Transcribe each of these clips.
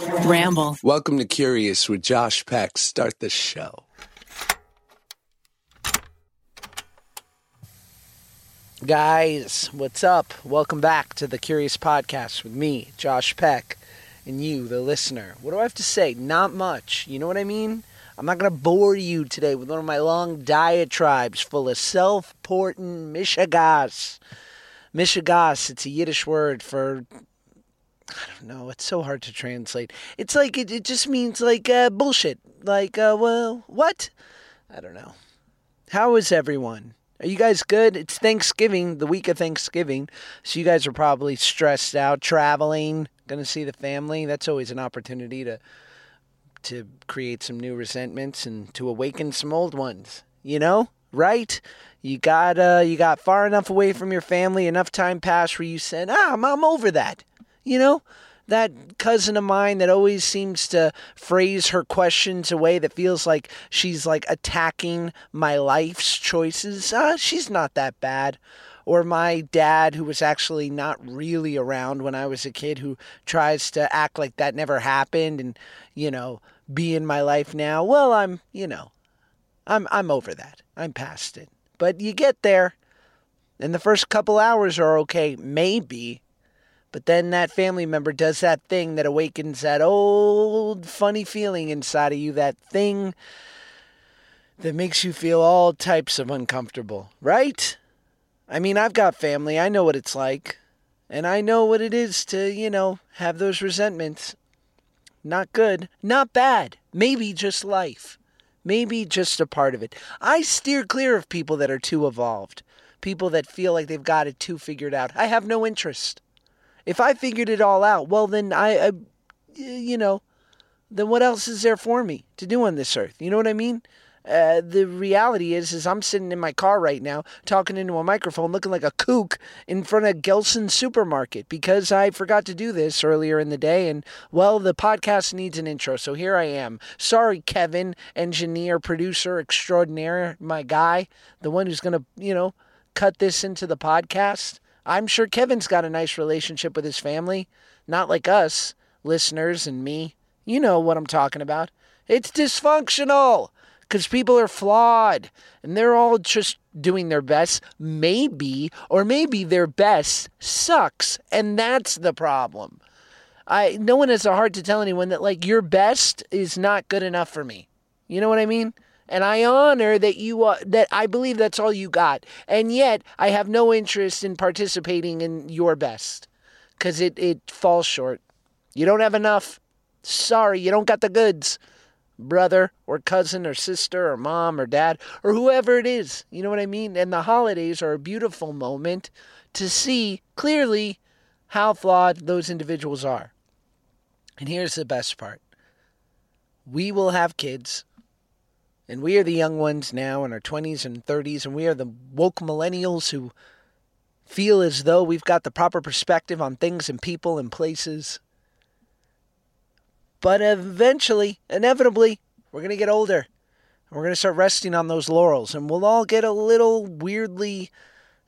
Ramble. Welcome to Curious with Josh Peck. Start the show. Guys, what's up? Welcome back to the Curious Podcast with me, Josh Peck, and you, the listener. What do I have to say? Not much. You know what I mean? I'm not going to bore you today with one of my long diatribes full of self portent mishigas. Mishigas, it's a Yiddish word for. I don't know. It's so hard to translate. It's like, it, it just means like uh, bullshit. Like, uh, well, what? I don't know. How is everyone? Are you guys good? It's Thanksgiving, the week of Thanksgiving. So you guys are probably stressed out, traveling, going to see the family. That's always an opportunity to to create some new resentments and to awaken some old ones. You know? Right? You got uh you got far enough away from your family, enough time passed where you said, "Ah, I'm, I'm over that." You know? that cousin of mine that always seems to phrase her questions a way that feels like she's like attacking my life's choices. Uh, she's not that bad. Or my dad, who was actually not really around when I was a kid, who tries to act like that never happened and, you know, be in my life now. Well, I'm, you know, I'm I'm over that. I'm past it. But you get there, and the first couple hours are okay, maybe. But then that family member does that thing that awakens that old funny feeling inside of you, that thing that makes you feel all types of uncomfortable, right? I mean, I've got family. I know what it's like. And I know what it is to, you know, have those resentments. Not good, not bad. Maybe just life. Maybe just a part of it. I steer clear of people that are too evolved, people that feel like they've got it too figured out. I have no interest. If I figured it all out, well, then I, I, you know, then what else is there for me to do on this earth? You know what I mean? Uh, the reality is, is I'm sitting in my car right now talking into a microphone, looking like a kook in front of Gelson's Supermarket because I forgot to do this earlier in the day. And well, the podcast needs an intro, so here I am. Sorry, Kevin, engineer, producer extraordinaire, my guy, the one who's gonna, you know, cut this into the podcast. I'm sure Kevin's got a nice relationship with his family, not like us, listeners, and me. You know what I'm talking about. It's dysfunctional because people are flawed and they're all just doing their best, maybe, or maybe their best sucks, and that's the problem. I no one has a heart to tell anyone that like your best is not good enough for me. You know what I mean? And I honor that you uh, that I believe that's all you got, and yet I have no interest in participating in your best because it it falls short. You don't have enough. Sorry, you don't got the goods brother or cousin or sister or mom or dad or whoever it is. You know what I mean? And the holidays are a beautiful moment to see clearly how flawed those individuals are. And here's the best part we will have kids, and we are the young ones now in our 20s and 30s, and we are the woke millennials who feel as though we've got the proper perspective on things and people and places. But eventually, inevitably, we're going to get older. And We're going to start resting on those laurels, and we'll all get a little weirdly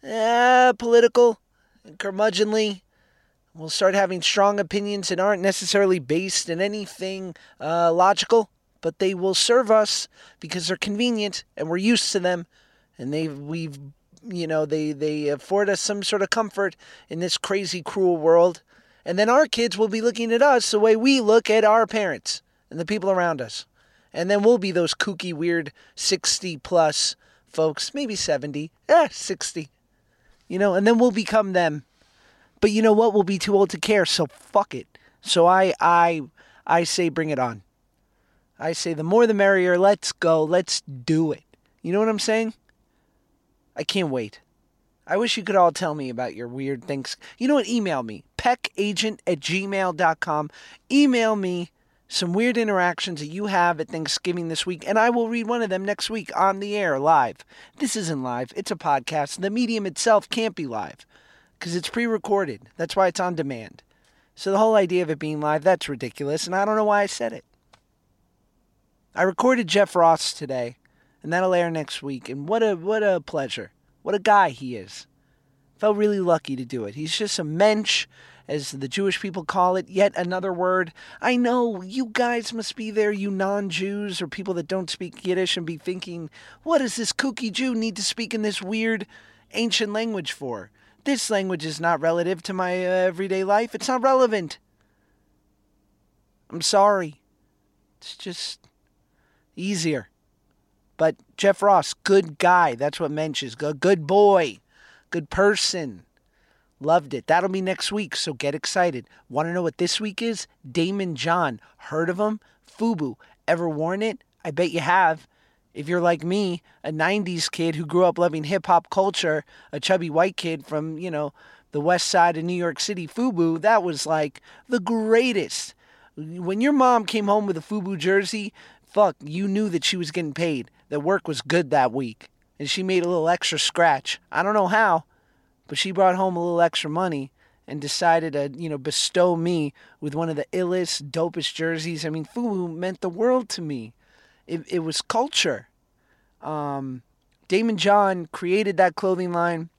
eh, political and curmudgeonly. We'll start having strong opinions that aren't necessarily based in anything uh, logical, but they will serve us because they're convenient and we're used to them, and they we've you know they they afford us some sort of comfort in this crazy cruel world. And then our kids will be looking at us the way we look at our parents and the people around us. And then we'll be those kooky, weird 60 plus folks, maybe 70, eh, 60. You know, and then we'll become them. But you know what? We'll be too old to care, so fuck it. So I I I say bring it on. I say the more the merrier. Let's go. Let's do it. You know what I'm saying? I can't wait. I wish you could all tell me about your weird things. You know what? Email me, peckagent at gmail.com. Email me some weird interactions that you have at Thanksgiving this week, and I will read one of them next week on the air live. This isn't live, it's a podcast. The medium itself can't be live because it's pre recorded. That's why it's on demand. So the whole idea of it being live, that's ridiculous, and I don't know why I said it. I recorded Jeff Ross today, and that'll air next week, and what a what a pleasure. What a guy he is. Felt really lucky to do it. He's just a mensch as the Jewish people call it, yet another word. I know you guys must be there, you non Jews or people that don't speak Yiddish, and be thinking, what does this kooky Jew need to speak in this weird ancient language for? This language is not relative to my uh, everyday life. It's not relevant. I'm sorry. It's just easier. But Jeff Ross, good guy. That's what Mensch is. Good, boy. Good person. Loved it. That'll be next week, so get excited. Want to know what this week is? Daymond John. Heard of him? Fubu. Ever worn it? I bet you have. If you're like me, a 90s kid who grew up loving hip hop culture, a chubby white kid from, you know, the west side of New York City, Fubu, that was like the greatest. When your mom came home with a Fubu jersey, fuck, you knew that she was getting paid, that work was good that week. And she made a little extra scratch. I don't know how, but she brought home a little extra money and decided to, you know, bestow me with one of the illest, dopest jerseys. I mean, Fubu meant the world to me. It, it was culture. Um, Daymond John created that clothing line.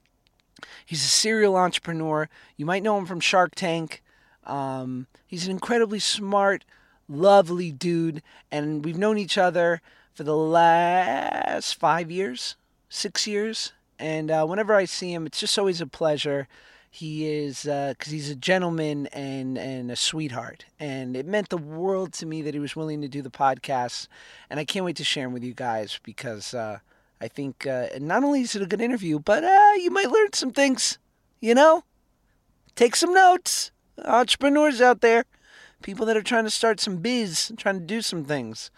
He's a serial entrepreneur. You might know him from Shark Tank. Um, he's an incredibly smart, lovely dude, and we've known each other for the last five years, six years. And uh, whenever I see him, it's just always a pleasure. He is because uh, he's a gentleman and and a sweetheart, and it meant the world to me that he was willing to do the podcast. And I can't wait to share him with you guys because uh, I think uh, not only is it a good interview, but uh, you might learn some things. You know, take some notes, entrepreneurs out there, people that are trying to start some biz, trying to do some things.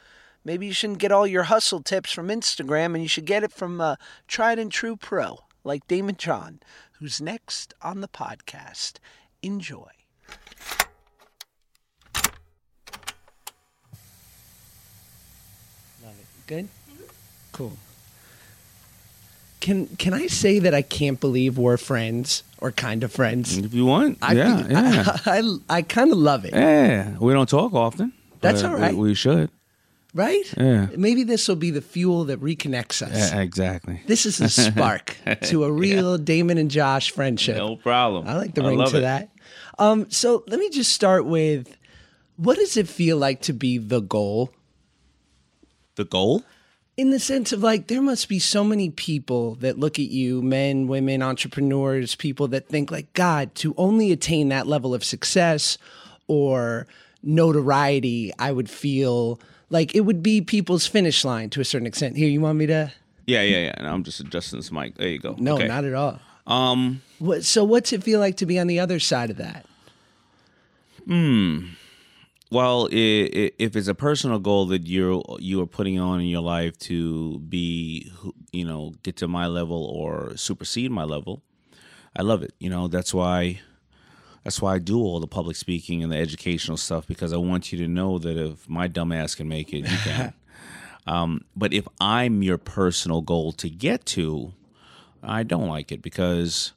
Maybe you shouldn't get all your hustle tips from Instagram, and you should get it from a tried and true pro like Daymond John, who's next on the podcast. Enjoy. Love it. Good? Cool. Can can I say that I can't believe we're friends or kind of friends? If you want, I yeah, think- yeah, I, I, I kind of love it. yeah. We don't talk often. That's all right. We, we should. Right? Yeah. Maybe this will be the fuel that reconnects us. Yeah, exactly. This is a spark to a real Daymond and Josh friendship. No problem. I like the ring love to it. that. Um, so let me just start with what does it feel like to be the goal? The goal? In the sense of like, there must be so many people that look at you, men, women, entrepreneurs, people that think, like, God, to only attain that level of success or notoriety, I would feel like it would be people's finish line to a certain extent. Here, you want me to? Yeah, yeah, yeah. And I'm just adjusting this mic. There you go. No, Okay. not at all. Um, What, so, what's it feel like to be on the other side of that? Well, if it's a personal goal that you're you are putting on in your life to be, you know, get to my level or supersede my level, I love it. You know, that's why that's why I do all the public speaking and the educational stuff because I want you to know that if my dumb ass can make it, you can. um, but if I'm your personal goal to get to, I don't like it because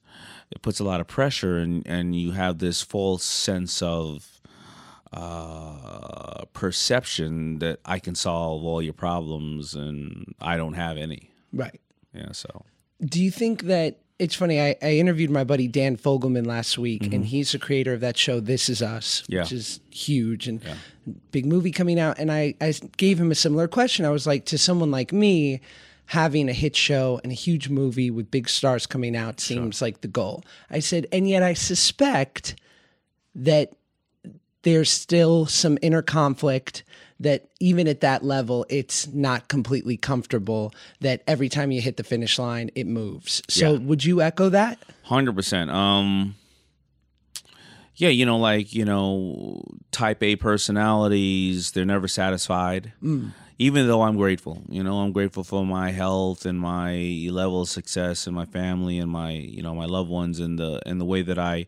it puts a lot of pressure and, and you have this false sense of uh, perception that I can solve all your problems and I don't have any. Right. Yeah, so Do you think that it's funny? I, I interviewed my buddy Dan Fogelman last week, and he's the creator of that show, This Is Us, Mm-hmm. Yeah. which is huge and big movie coming out. And I, I gave him a similar question. I was like, to someone like me, having a hit show and a huge movie with big stars coming out seems like the goal. I said, and yet I suspect that there's still some inner conflict that even at that level it's not completely comfortable that every time you hit the finish line it moves so Yeah. would you echo that Hundred percent. Um, yeah, you know, like you know, Type A personalities, they're never satisfied. Even though I'm grateful, you know, I'm grateful for my health and my level of success and my family and my you know my loved ones and the and the way that I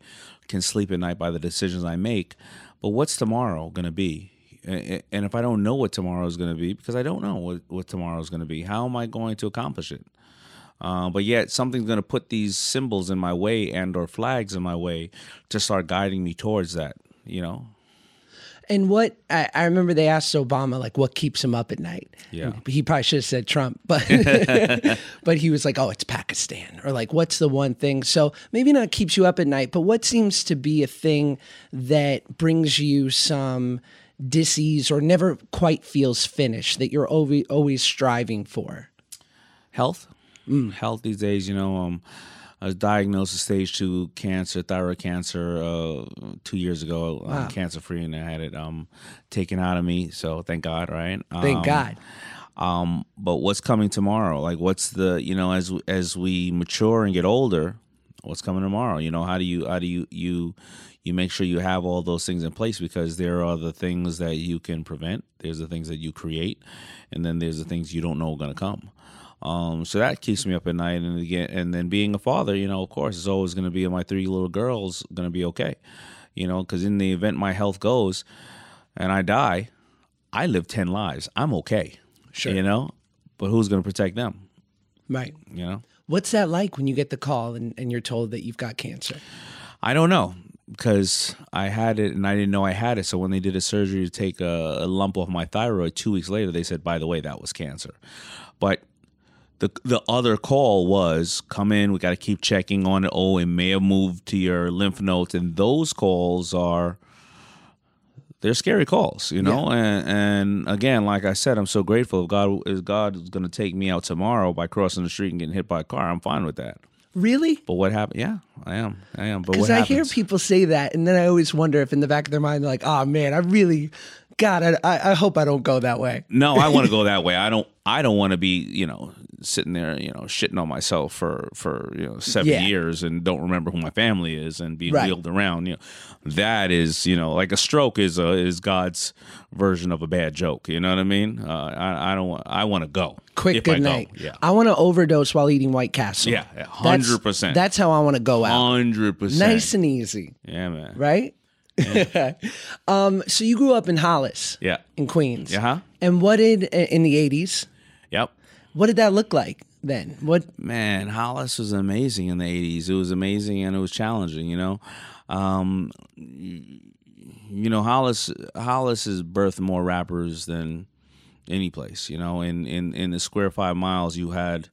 can sleep at night by the decisions I make. But what's tomorrow going to be? And if I don't know what tomorrow is going to be, because I don't know what, what tomorrow is going to be, how am I going to accomplish it? Uh, but yet something's going to put these symbols in my way and or flags in my way to start guiding me towards that you know And what I, I remember they asked Obama like what keeps him up at night. Yeah. He probably should have said Trump, but but he was like, oh, it's Pakistan, or like, what's the one thing? So maybe not keeps you up at night, but what seems to be a thing that brings you some disease or never quite feels finished that you're always always striving for? health health these days you know um i was diagnosed with stage two cancer thyroid cancer uh two years ago i'm cancer free and i had it um taken out of me so thank god right? Thank Um, God. um but what's coming tomorrow? Like what's the you know as as we mature and get older what's coming tomorrow? You know how do you how do you you you make sure you have all those things in place because there are the things that you can prevent. There's the things that you create and then there's the things you don't know are going to come um, so that keeps me up at night and again and then being a father you know of course it's always going to be my three little girls going to be okay you know because in the event my health goes and i die i live 10 lives i'm okay Sure. you know but who's going to protect them Right. you know What's that like when you get the call and, and you're told that you've got cancer? I don't know because I had it and I didn't know I had it. So when they did a surgery to take a, a lump off my thyroid, two weeks later they said, "By the way, that was cancer." But the the other call was, "Come in. We got to keep checking on it. Oh, it may have moved to your lymph nodes." And those calls are they're scary calls, you know. And, and again, like I said, I'm so grateful. If God is God is going to take me out tomorrow by crossing the street and getting hit by a car, I'm fine with that. Really? But what happened? Yeah, I am. I am. But Because I hear people say that, and then I always wonder if in the back of their mind they're like, "Oh man, I really, God, I, I I hope I don't go that way." No, I want to go that way. I don't. I don't want to be, you know, sitting there, you know, shitting on myself for for you know seven Yeah. years and don't remember who my family is and being Right. wheeled around. You know, that is, you know, like a stroke is a is God's version of a bad joke. You know what I mean? Uh, I I don't want. I want to go Quick good I go. night. Yeah, I want to overdose while eating White Castle. Yeah, yeah, 100%. That's how I want to go out. hundred percent. Nice and easy, Yeah, man. right? um. So you grew up in Hollis, Yeah. in Queens. Uh-huh. And what did in the eighties? Yep. What did that look like then? What? man, Hollis was amazing in the '80s. It was amazing and it was challenging. You know, um, you know Hollis. Hollis has birthed more rappers than any place. You know, in in in the square five miles, you had.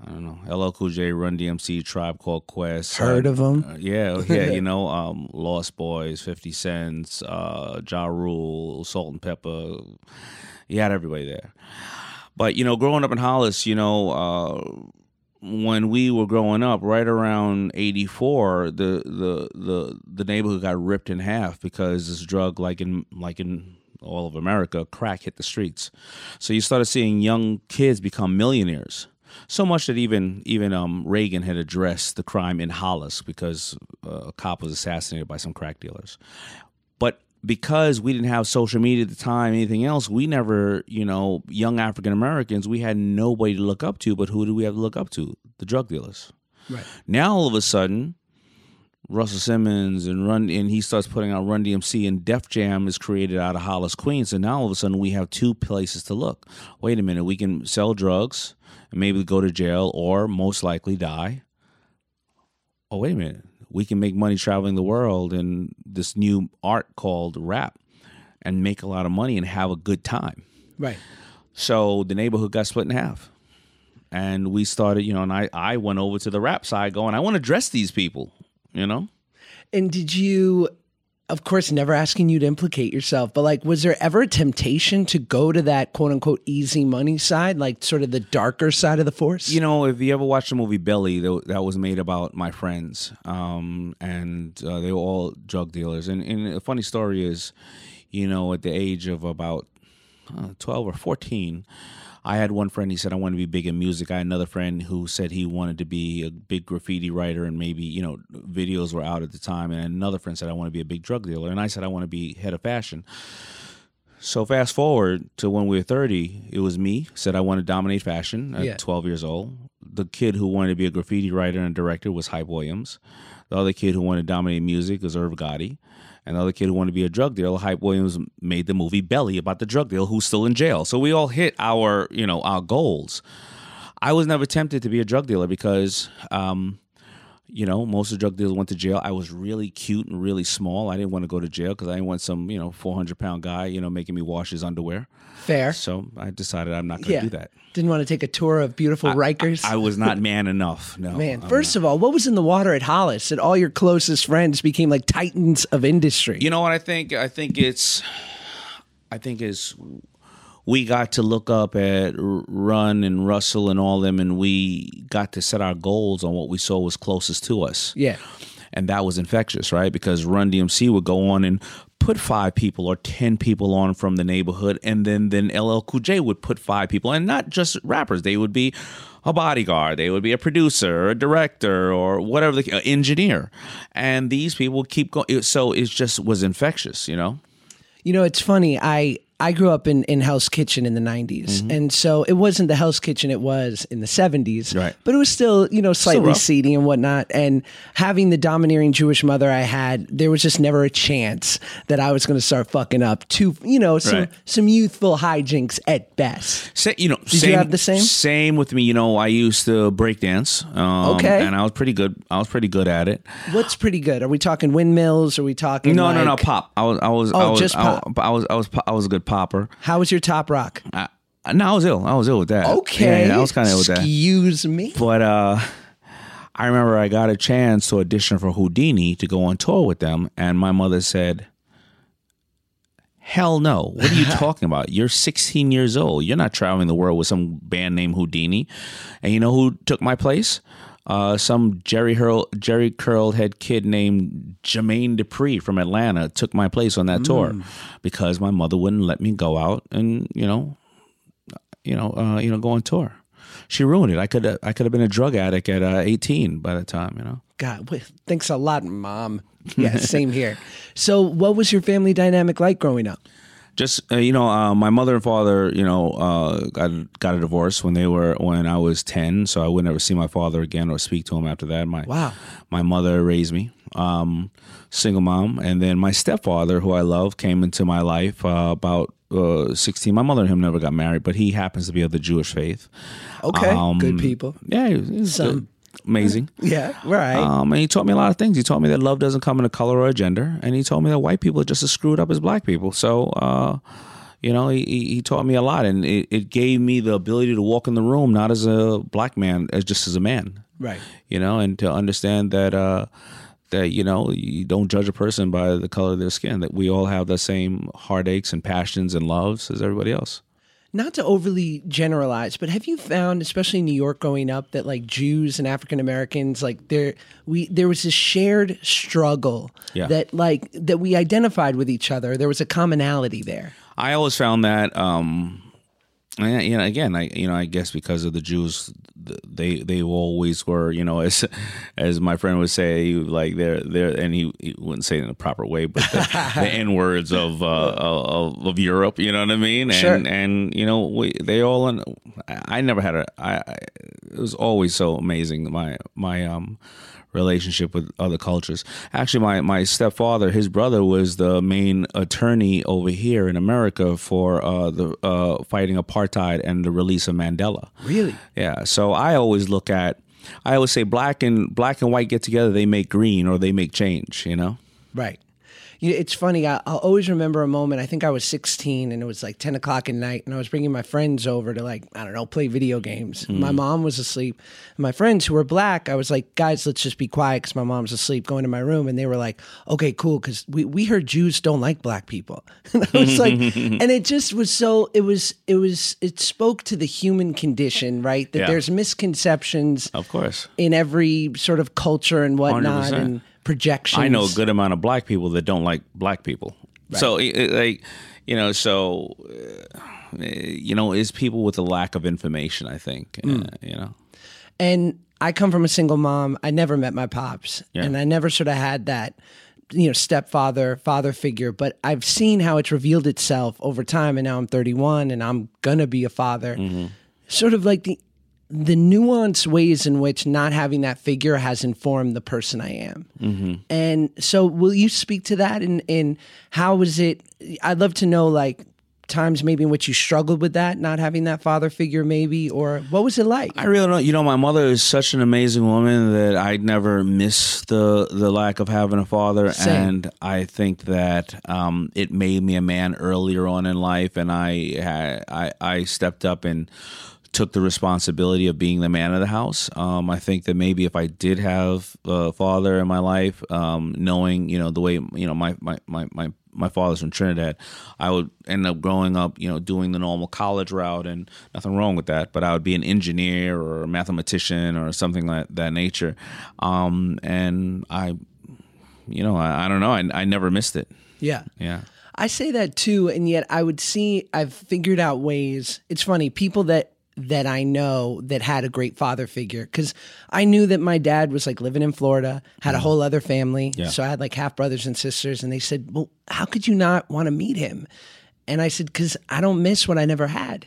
I don't know, LL Cool J, Run DMC, Tribe Called Quest. Heard uh, them? uh, yeah, yeah, you know, um, Lost Boyz, Fifty Cents, uh, Ja Rule, Salt-N-Pepa. You had everybody there. But you know, growing up in Hollis, you know, uh, when we were growing up, right around '84, the the the the neighborhood got ripped in half because this drug, like in like in all of America, crack hit the streets. So you started seeing young kids become millionaires. So much that even even um, Reagan had addressed the crime in Hollis because uh, a cop was assassinated by some crack dealers. Because we didn't have social media at the time, anything else, we never, you know, young African Americans, we had nobody to look up to. But who do we have to look up to? The drug dealers. Right. Now all of a sudden, Russell Simmons and Run and he starts putting out Run DMC and Def Jam is created out of Hollis, Queens. And now all of a sudden we have two places to look. Wait a minute, we can sell drugs and maybe go to jail or most likely die. Oh wait a minute, we can make money traveling the world in this new art called rap and make a lot of money and have a good time. Right. So the neighborhood got split in half. And we started, you know, and I, I went over to the rap side going, I want to dress these people, you know? And did you, of course, never asking you to implicate yourself, but like, was there ever a temptation to go to that quote unquote easy money side, like sort of the darker side of the force? You know, if you ever watched the movie Belly, that was made about my friends, um, and uh, they were all drug dealers. And, and a funny story is, you know, at the age of about uh, 12 or 14, I had one friend, he said, I want to be big in music. I had another friend who said he wanted to be a big graffiti writer and maybe, you know, videos were out at the time. And another friend said, I want to be a big drug dealer. And I said, I want to be head of fashion. So fast forward to when we were 30, it was me, said I want to dominate fashion at Yeah. 12 years old. The kid who wanted to be a graffiti writer and director was Hype Williams. The other kid who wanted to dominate music was Irv Gotti. And the other kid who wanted to be a drug dealer, Hype Williams made the movie Belly about the drug dealer who's still in jail. So we all hit our, you know, our goals. I was never tempted to be a drug dealer because um, You know, most of the drug dealers went to jail. I was really cute and really small. I didn't want to go to jail because I didn't want some, you know, 400 pound guy, you know, making me wash his underwear. Fair. So I decided I'm not going to Yeah. do that. Didn't want to take a tour of beautiful Rikers. I was not man enough. No. Man, I'm first of all, what was in the water at Hollis that all your closest friends became like titans of industry? You know what I think? I think it's, I think it's, we got to look up at Run and Russell and all them, and we got to set our goals on what we saw was closest to us. yeah. And that was infectious, right? Because Run DMC would go on and put five people or ten people on from the neighborhood, and then then LL Cool J would put five people, and not just rappers. They would be a bodyguard, they would be a producer, a director, or whatever the uh, engineer, and these people keep going. So it just was infectious, you know. You know, it's funny. I I grew up in, in Hell's Kitchen in the 90s. Mm-hmm. And so it wasn't the Hell's Kitchen it was in the 70s. Right. But it was still, you know, slightly seedy and whatnot. And having the domineering Jewish mother I had, there was just never a chance that I was going to start fucking up to, you know, some, Right. some youthful hijinks at best. Sa- you know, you same, have the same? Same with me. You know, I used to break dance. Um, Okay. and I was pretty good. I was pretty good at it. What's pretty good? Are we talking windmills? Are we talking No, no, no, like- pop. I was, I was, Oh, I was, just I, pop. I was, I was, I was a good popper. How was your top rock? I, no, I was ill. I was ill with that. Okay. Yeah, I was kind of ill with that. Excuse me. But uh, I remember I got a chance to audition for Whodini to go on tour with them, and my mother said, "Hell no! What are you talking about? You're 16 years old. You're not traveling the world with some band named Whodini." And you know who took my place? Uh, some Jerry Hurl, Jerry curled head kid named Jermaine Dupri from Atlanta took my place on that tour because my mother wouldn't let me go out and you know you know, uh, you know, go on tour. She ruined it. I could, I could have been a drug addict at uh, 18 by the time, you know. God, thanks a lot, mom. Yeah, same here. So, what was your family dynamic like growing up? Just uh, you know, uh, my mother and father, you know, uh, got got a divorce when they were when I was 10, so I would never see my father again or speak to him after that. My Wow. my mother raised me, um, single mom, and then my stepfather, who I love, came into my life uh, about uh, 16. My mother and him never got married, but he happens to be of the Jewish faith. Okay, Um, good people. Yeah, he- he's Some- good. Amazing. Yeah, right. Um, and he taught me a lot of things. He taught me that love doesn't come in a color or a gender, and he told me that white people are just as screwed up as black people. So, uh, you know, he, he taught me a lot, and it, it gave me the ability to walk in the room not as a black man, as just as a man. right. You know, and to understand that uh, that you know you don't judge a person by the color of their skin. That we all have the same heartaches and passions and loves as everybody else. Not to overly generalize, but have you found, especially in New York growing up, that like Jews and African Americans, like there we there was this shared struggle Yeah. that like that we identified with each other. There was a commonality there. I always found that, um, and, you know, again, I you know, I guess because of the Jews, they they always were, you know, as as my friend would say, like they're they're, and he, he wouldn't say it in a proper way, but the, the n words of, uh, of of Europe, you know what I mean? And Sure. and you know, we they all, I I never had a, I, I it was always so amazing my my um relationship with other cultures. Actually, my, my stepfather, his brother, was the main attorney over here in America for uh, the uh, fighting apartheid and the release of Mandela. Really? Yeah. So I always look at, I always say black and black and white get together, they make green or they make change. You know. Right. You it's funny. I, I'll always remember a moment. I think I was 16 and it was like 10 o'clock at night, and I was bringing my friends over to like I don't know play video games. Hmm. My mom was asleep. My friends who were black, I was like, guys, let's just be quiet because my mom's asleep. Going to my room, and they were like, okay, cool, because we we heard Jews don't like black people. and I was like, and it just was so. It was it was it spoke to the human condition, right? That Yeah. there's misconceptions Of course. in every sort of culture and whatnot 100%. and projections. I know a good amount of black people that don't like black people. So, it, it, like, you know, so, uh, you know, it's people with a lack of information, I think, uh, you know. And I come from a single mom. I never met my pops, Yeah. and I never sort of had that, you know, stepfather, father figure. But I've seen how it's revealed itself over time, and now I'm 31, and I'm gonna be a father. Mm-hmm. Sort of like the the nuanced ways in which not having that figure has informed the person I am. Mm-hmm. And so, will you speak to that? And and how was it? I'd love to know, like, times maybe in which you struggled with that, not having that father figure, maybe, or what was it like? I really don't. You know, my mother is such an amazing woman that I'd never miss the the lack of having a father, Same. and I think that um, it made me a man earlier on in life, and I I I stepped up and took the responsibility of being the man of the house. Um, I think that maybe if I did have a father in my life, um, knowing you know the way you know my my my my my father's from Trinidad, I would end up growing up, you know, doing the normal college route, and nothing wrong with that. But I would be an engineer or a mathematician or something like that nature. Um, and I, you know, I, I don't know. I, I never missed it. yeah. Yeah. I say that too, and yet I would see I've figured out ways. It's funny, people that that I know that had a great father figure because I knew that my dad was like living in Florida, had a mm-hmm. whole other family, Yeah. so I had like half brothers and sisters, and they said, "Well, how could you not want to meet him?" And I said, "Because I don't miss what I never had,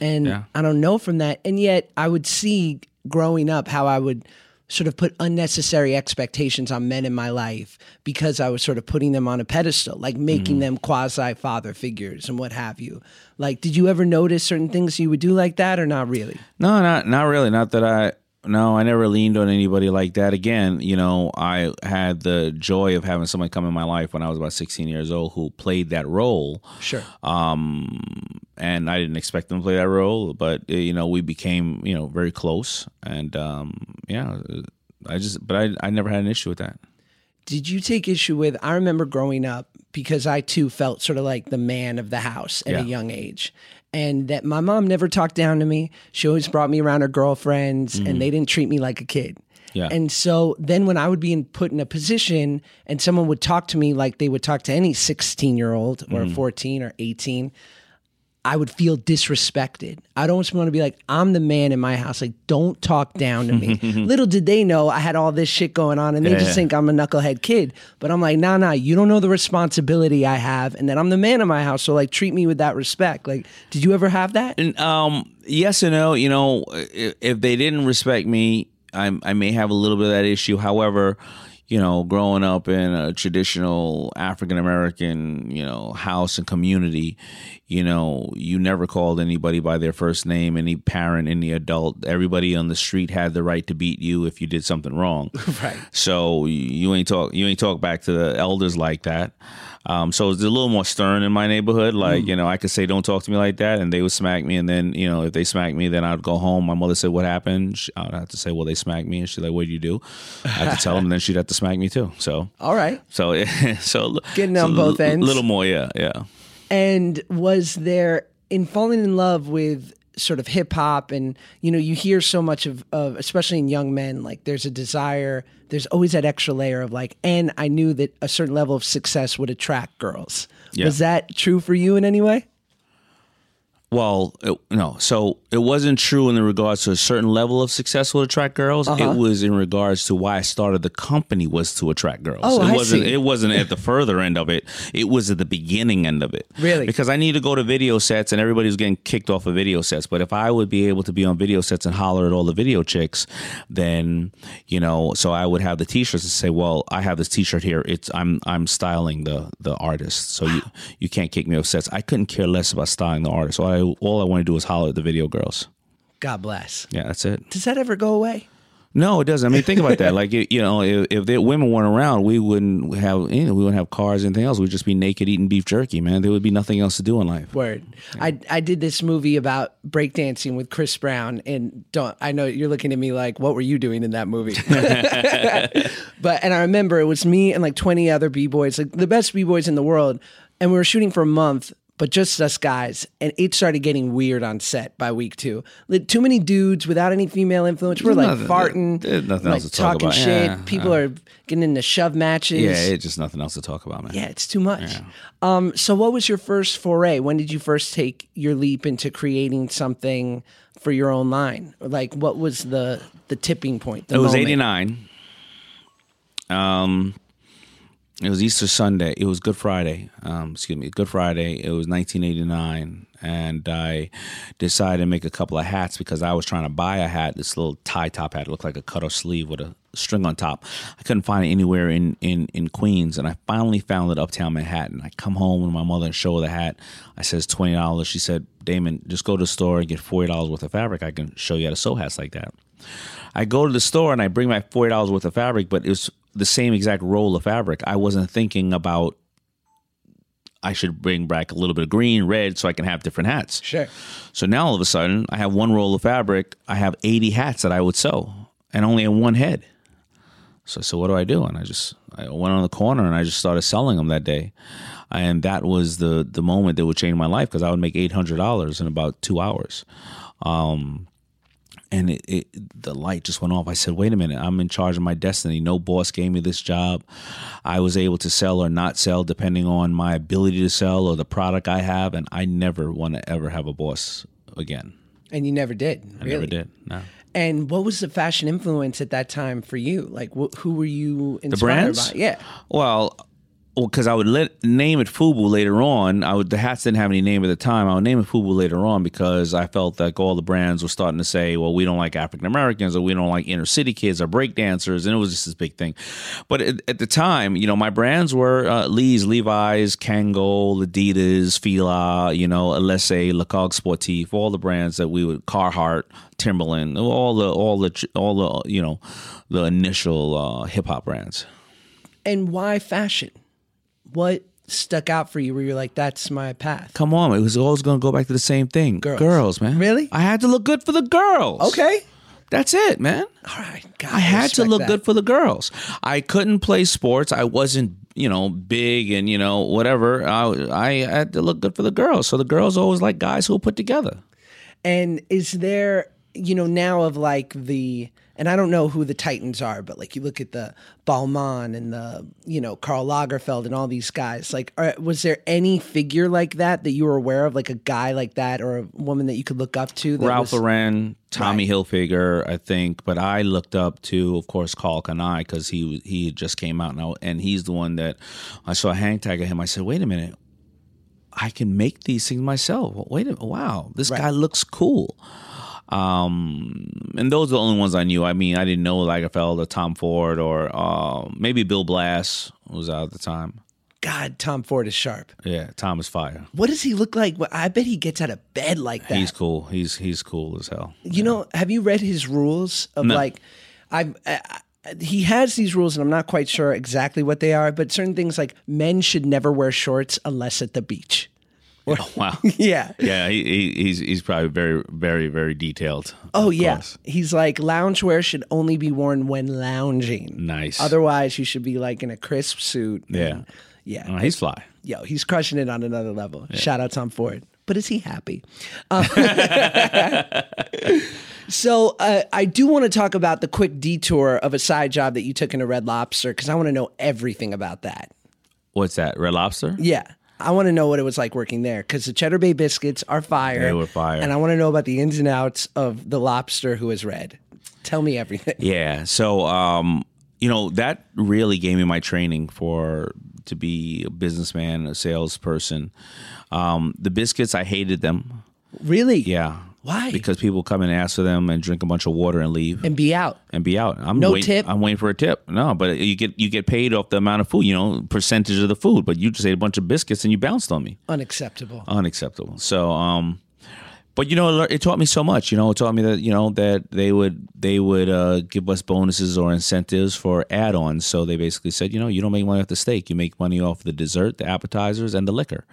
and Yeah. I don't know from that." And yet I would see growing up how I would sort of put unnecessary expectations on men in my life because I was sort of putting them on a pedestal, like making mm-hmm. them quasi father figures and what have you. Like, did you ever notice certain things you would do like that or not really? No, not not really. Not that I. No, I never leaned on anybody like that. Again, you know, I had the joy of having someone come in my life when I was about 16 years old who played that role. Sure. um, and I didn't expect them to play that role, but uh, you know we became you know very close, and um, yeah, I just but I I never had an issue with that. Did you take issue with? I remember growing up because I too felt sort of like the man of the house at a young age. And that my mom never talked down to me. She always brought me around her girlfriends and mm-hmm. they didn't treat me like a kid. Yeah. And so then when I would be in, put in a position and someone would talk to me like they would talk to any 16 year old or mm-hmm. 14 or 18, I would feel disrespected. I'd almost want to be like, I'm the man in my house. Like, don't talk down to me. Little did they know I had all this shit going on and they Yeah. just think I'm a knucklehead kid. But I'm like, nah, nah, you don't know the responsibility I have and that I'm the man in my house. So, like, treat me with that respect. Like, did you ever have that? And um, yes and no. You know, if, if they didn't respect me, I, I may have a little bit of that issue. However, you know, growing up in a traditional African American, you know, house and community, you know, you never called anybody by their first name. Any parent, any adult, everybody on the street had the right to beat you if you did something wrong. Right. So you ain't talk you ain't talk back to the elders like that. Um, so it's a little more stern in my neighborhood. Like you know, I could say don't talk to me like that, and they would smack me. And then you know, if they smack me, then I'd go home. My mother said, "What happened?" She- I'd have to say, "Well, they smacked me." And she's like, "What did you do?" I had to tell them, and then she'd have to smack me too. So All right. so so Getting so on both a ends. little more, yeah, yeah. And was there in falling in love with sort of hip hop and you know you hear so much of, of especially in young men like there's a desire there's always that extra layer of like and I knew that a certain level of success would attract girls. Yeah. Was that true for you in any way? Well, it, no. So it wasn't true in regards to a certain level of success will attract girls. Uh-huh. It was in regards to why I started the company was to attract girls. Oh, it I wasn't. see. It wasn't at the further end of it. It was at the beginning end of it. Really? Because I need to go to video sets, and everybody was getting kicked off of video sets. But if I would be able to be on video sets and holler at all the video chicks, then you know, so I would have the T-shirts and say, "Well, I have this T-shirt here. It's I'm I'm styling the the artist, so you you can't kick me off sets." I couldn't care less about styling the artist. All I all I want to do is holler at the video girls. God bless. Yeah, that's it. Does that ever go away? No, it doesn't. I mean, think about that. Like, you know, if, if the women weren't around, we wouldn't have, you know, we wouldn't have cars, anything else. We'd just be naked eating beef jerky, man. There would be nothing else to do in life. Word. I I did this movie about breakdancing with Chris Brown and don't I know you're looking at me like what were you doing in that movie? but and I remember it was me and like 20 other b-boys, like the best b-boys in the world, and we were shooting for a month. But just us guys, and it started getting weird on set by week two. Like, too many dudes without any female influence. We're like Nothing- farting, there's nothing like else to talk talking about. shit. Yeah, People are getting into shove matches. Yeah, it's just nothing else to talk about, man. Yeah, it's too much. Um, so, what was your first foray? When did you first take your leap into creating something for your own line? Like, what was the the tipping point? the It was eighty nine. Um, it was Easter Sunday. It was Good Friday. Um, excuse me, Good Friday. It was nineteen eighty nine, and I decided to make a couple of hats because I was trying to buy a hat. This little tie top hat, it looked like a cut off sleeve with a string on top. I couldn't find it anywhere in in in Queens, and I finally found it uptown Manhattan. I come home with my mother and show her the hat. I says twenty dollars. She said, Daymond, just go to the store and get forty dollars worth of fabric. I can show you how to sew hats like that. I go to the store and I bring my forty dollars worth of fabric, but it was the same exact roll of fabric. I wasn't thinking about I should bring back a little bit of green, red, so I can have different hats. Sure. So now all of a sudden, I have one roll of fabric. I have 80 hats that I would sew and only in one head. So I said, what do I do? And I just I went on the corner and I just started selling them that day. And that was the the moment that would change my life because I would make $800 in about two hours. Um, and it, it, the light just went off. I said, "Wait a minute! I'm in charge of my destiny. No boss gave me this job. I was able to sell or not sell depending on my ability to sell or the product I have, and I never want to ever have a boss again. And you never did. I really? never did. No. And what was the fashion influence at that time for you? Like, wh- who were you inspired brands? by? Yeah. Well, because I would let, name it Fubu later on. I would the hats didn't have any name at the time. I would name it Fubu later on because I felt like all the brands were starting to say, "Well, we don't like African Americans, or we don't like inner city kids, or break dancers," and it was just this big thing. But at, at the time, you know, my brands were uh, Lee's, Levi's, Kangol, Adidas, Fila, you know, Ellesse, Le Coq Sportif, all the brands that we would Carhartt, Timberland, all the all the all the you know the initial uh, hip hop brands. And why fashion? What stuck out for you where you're like, that's my path? Come on, it was always going to go back to the same thing. Girls. man. Really? I had to look good for the girls. Okay. That's it, man. All right. God, I had to look that. good for the girls. I couldn't play sports. I wasn't, you know, big and, you know, whatever. I, I had to look good for the girls. So the girls always like guys who are put together. And is there, you know, now of like the, and I don't know who the Titans are, but like you look at the Balmain and the, you know, Karl Lagerfeld and all these guys. Like, are, was there any figure like that that you were aware of, like a guy like that or a woman that you could look up to? That Ralph was, Lauren, Tommy Hilfiger, I think, but I looked up to, of course, Karl Kani because he he just came out now, and he's the one that I saw a hang tag of him. I said, "Wait a minute, I can make these things myself. Wait a minute, wow, this guy looks cool." Um, and those are the only ones I knew. I mean, I didn't know Lagerfeld or Tom Ford or uh, maybe Bill Blass was out at the time. God, Tom Ford is sharp. Yeah, Tom is Fire. What does he look like? I bet he gets out of bed like that. He's cool. He's he's cool as hell. You know, have you read his rules of No. like, I've. I, he has these rules, and I'm not quite sure exactly what they are, but certain things like men should never wear shorts unless at the beach. Wow. Yeah. Yeah, he, he, he's he's probably very very very detailed. Oh yeah. course. He's like loungewear should only be worn when lounging. Nice. Otherwise, you should be like in a crisp suit. Yeah. yeah. Uh, he's fly. Yo, he's crushing it on another level. Shout out Tom Ford. But is he happy? Um, so uh, I do want to talk about the quick detour of a side job that you took in a Red Lobster because I want to know everything about that. What's that? Red Lobster? Yeah. I want to know what it was like working there because the Cheddar Bay biscuits are fire. They were fire. And I want to know about the ins and outs of the lobster who is red. Tell me everything. Yeah. So, um, you know, that really gave me my training for to be a businessman, a salesperson. Um, the biscuits, I hated them. Really? Yeah. Why? Because people come and ask for them and drink a bunch of water and leave. And be out. and be out. I'm No wait- tip? I'm waiting for a tip. No, but you get you get paid off the amount of food, you know, percentage of the food. But you just ate a bunch of biscuits and you bounced on me. Unacceptable. Unacceptable. So, um, but you know, it taught me so much. You know, it taught me that you know that they would they would uh, give us bonuses or incentives for add-ons. So they basically said, you know, you don't make money off the steak. You make money off the dessert, the appetizers, and the liquor.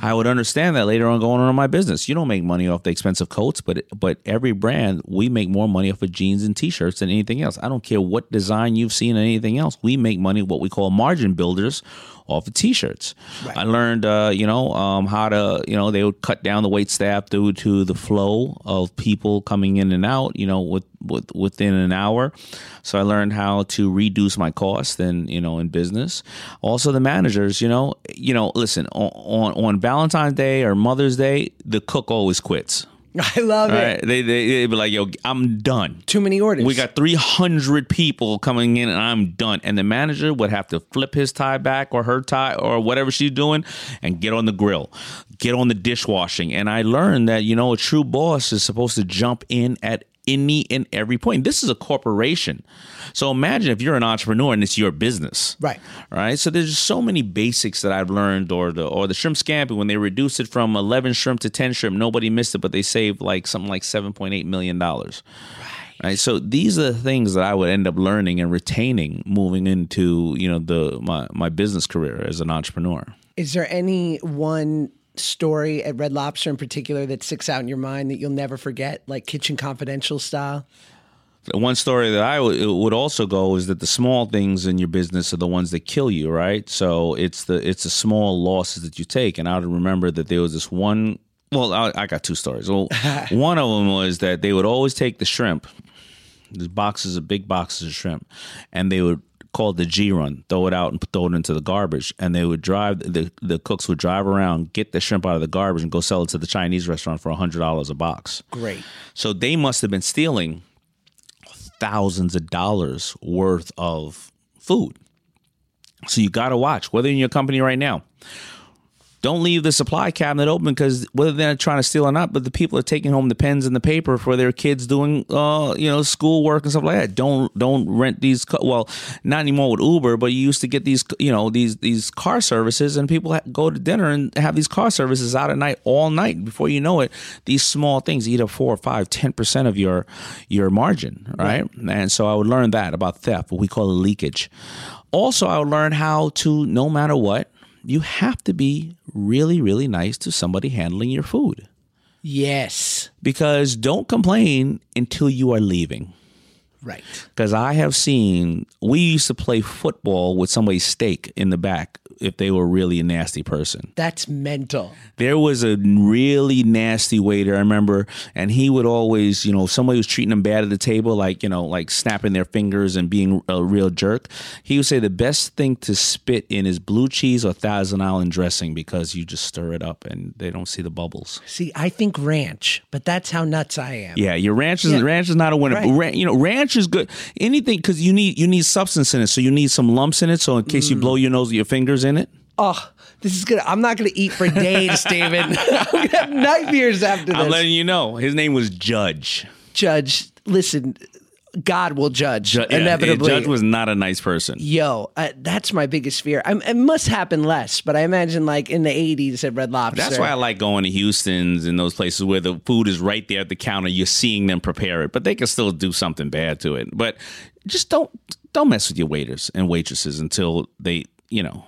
I would understand that later on going on in my business. You don't make money off the expensive coats, but but every brand we make more money off of jeans and t-shirts than anything else. I don't care what design you've seen or anything else. We make money what we call margin builders off of t-shirts. I learned, uh, you know, um, how to, you know, they would cut down the wait staff due to the flow of people coming in and out, you know, with, with within an hour. So I learned how to reduce my cost and, you know, in business. Also the managers, you know, you know, listen, on, on, on Valentine's Day or Mother's Day, the cook always quits. I love All it. right. They, they, they'd be like, yo, I'm done. Too many orders. We got 300 people coming in and I'm done. And the manager would have to flip his tie back or her tie or whatever she's doing and get on the grill, get on the dishwashing. And I learned that, you know, a true boss is supposed to jump in at any and every point. This is a corporation. So imagine if you're an entrepreneur and it's your business. Right. Right. So there's just so many basics that I've learned or the or the shrimp scampi when they reduced it from 11 shrimp to 10 shrimp, nobody missed it, but they saved like something like 7.8 million dollars. Right. So these are the things that I would end up learning and retaining moving into, you know, the my my business career as an entrepreneur. Is there any one story at Red Lobster in particular that sticks out in your mind that you'll never forget, like Kitchen Confidential style? One story that I w- would also go is that the small things in your business are the ones that kill you, right? So it's the it's the small losses that you take. And I would remember that there was this one. Well, I, I got two stories. Well, one of them was that they would always take the shrimp, these boxes of big boxes of shrimp, and they would call it the G run, throw it out and throw it into the garbage. And they would drive the the cooks would drive around, get the shrimp out of the garbage, and go sell it to the Chinese restaurant for hundred dollars a box. Great. So they must have been stealing thousands of dollars worth of food. So you got to watch whether in your company right now. Don't leave the supply cabinet open because whether they're trying to steal or not, but the people are taking home the pens and the paper for their kids doing, uh, you know, schoolwork and stuff like that. Don't don't rent these. Well, not anymore with Uber, but you used to get these, you know, these these car services, and people go to dinner and have these car services out at night all night. Before you know it, these small things eat up four, or five, ten percent of your your margin, right? right? And so I would learn that about theft, what we call leakage. Also, I would learn how to, no matter what, you have to be really, really nice to somebody handling your food. Yes. Because don't complain until you are leaving. Right. Because I have seen, we used to play football with somebody's steak in the back if they were really a nasty person. That's mental. There was a really nasty waiter, I remember, and he would always, you know, somebody was treating him bad at the table, like, you know, like snapping their fingers and being a real jerk. He would say the best thing to spit in is blue cheese or Thousand Island dressing because you just stir it up and they don't see the bubbles. See, I think ranch, but that's how nuts I am. Yeah, your ranch is yeah. ranch is not a winner. Right. you know, ranch is good. Anything because you need you need substance in it, so you need some lumps in it. So in case mm. you blow your nose with your fingers in it. Oh, this is good. I'm not going to eat for days, David. I'm going to have nightmares after this. I'm letting you know. His name was Judge. Judge, listen, God will judge Ju- inevitably. Yeah, Judge was not a nice person. Yo, uh, that's my biggest fear. I, it must happen less, but I imagine like in the '80s at Red Lobster. That's why I like going to Houston's and those places where the food is right there at the counter. You're seeing them prepare it, but they can still do something bad to it. But just don't don't mess with your waiters and waitresses until they, you know,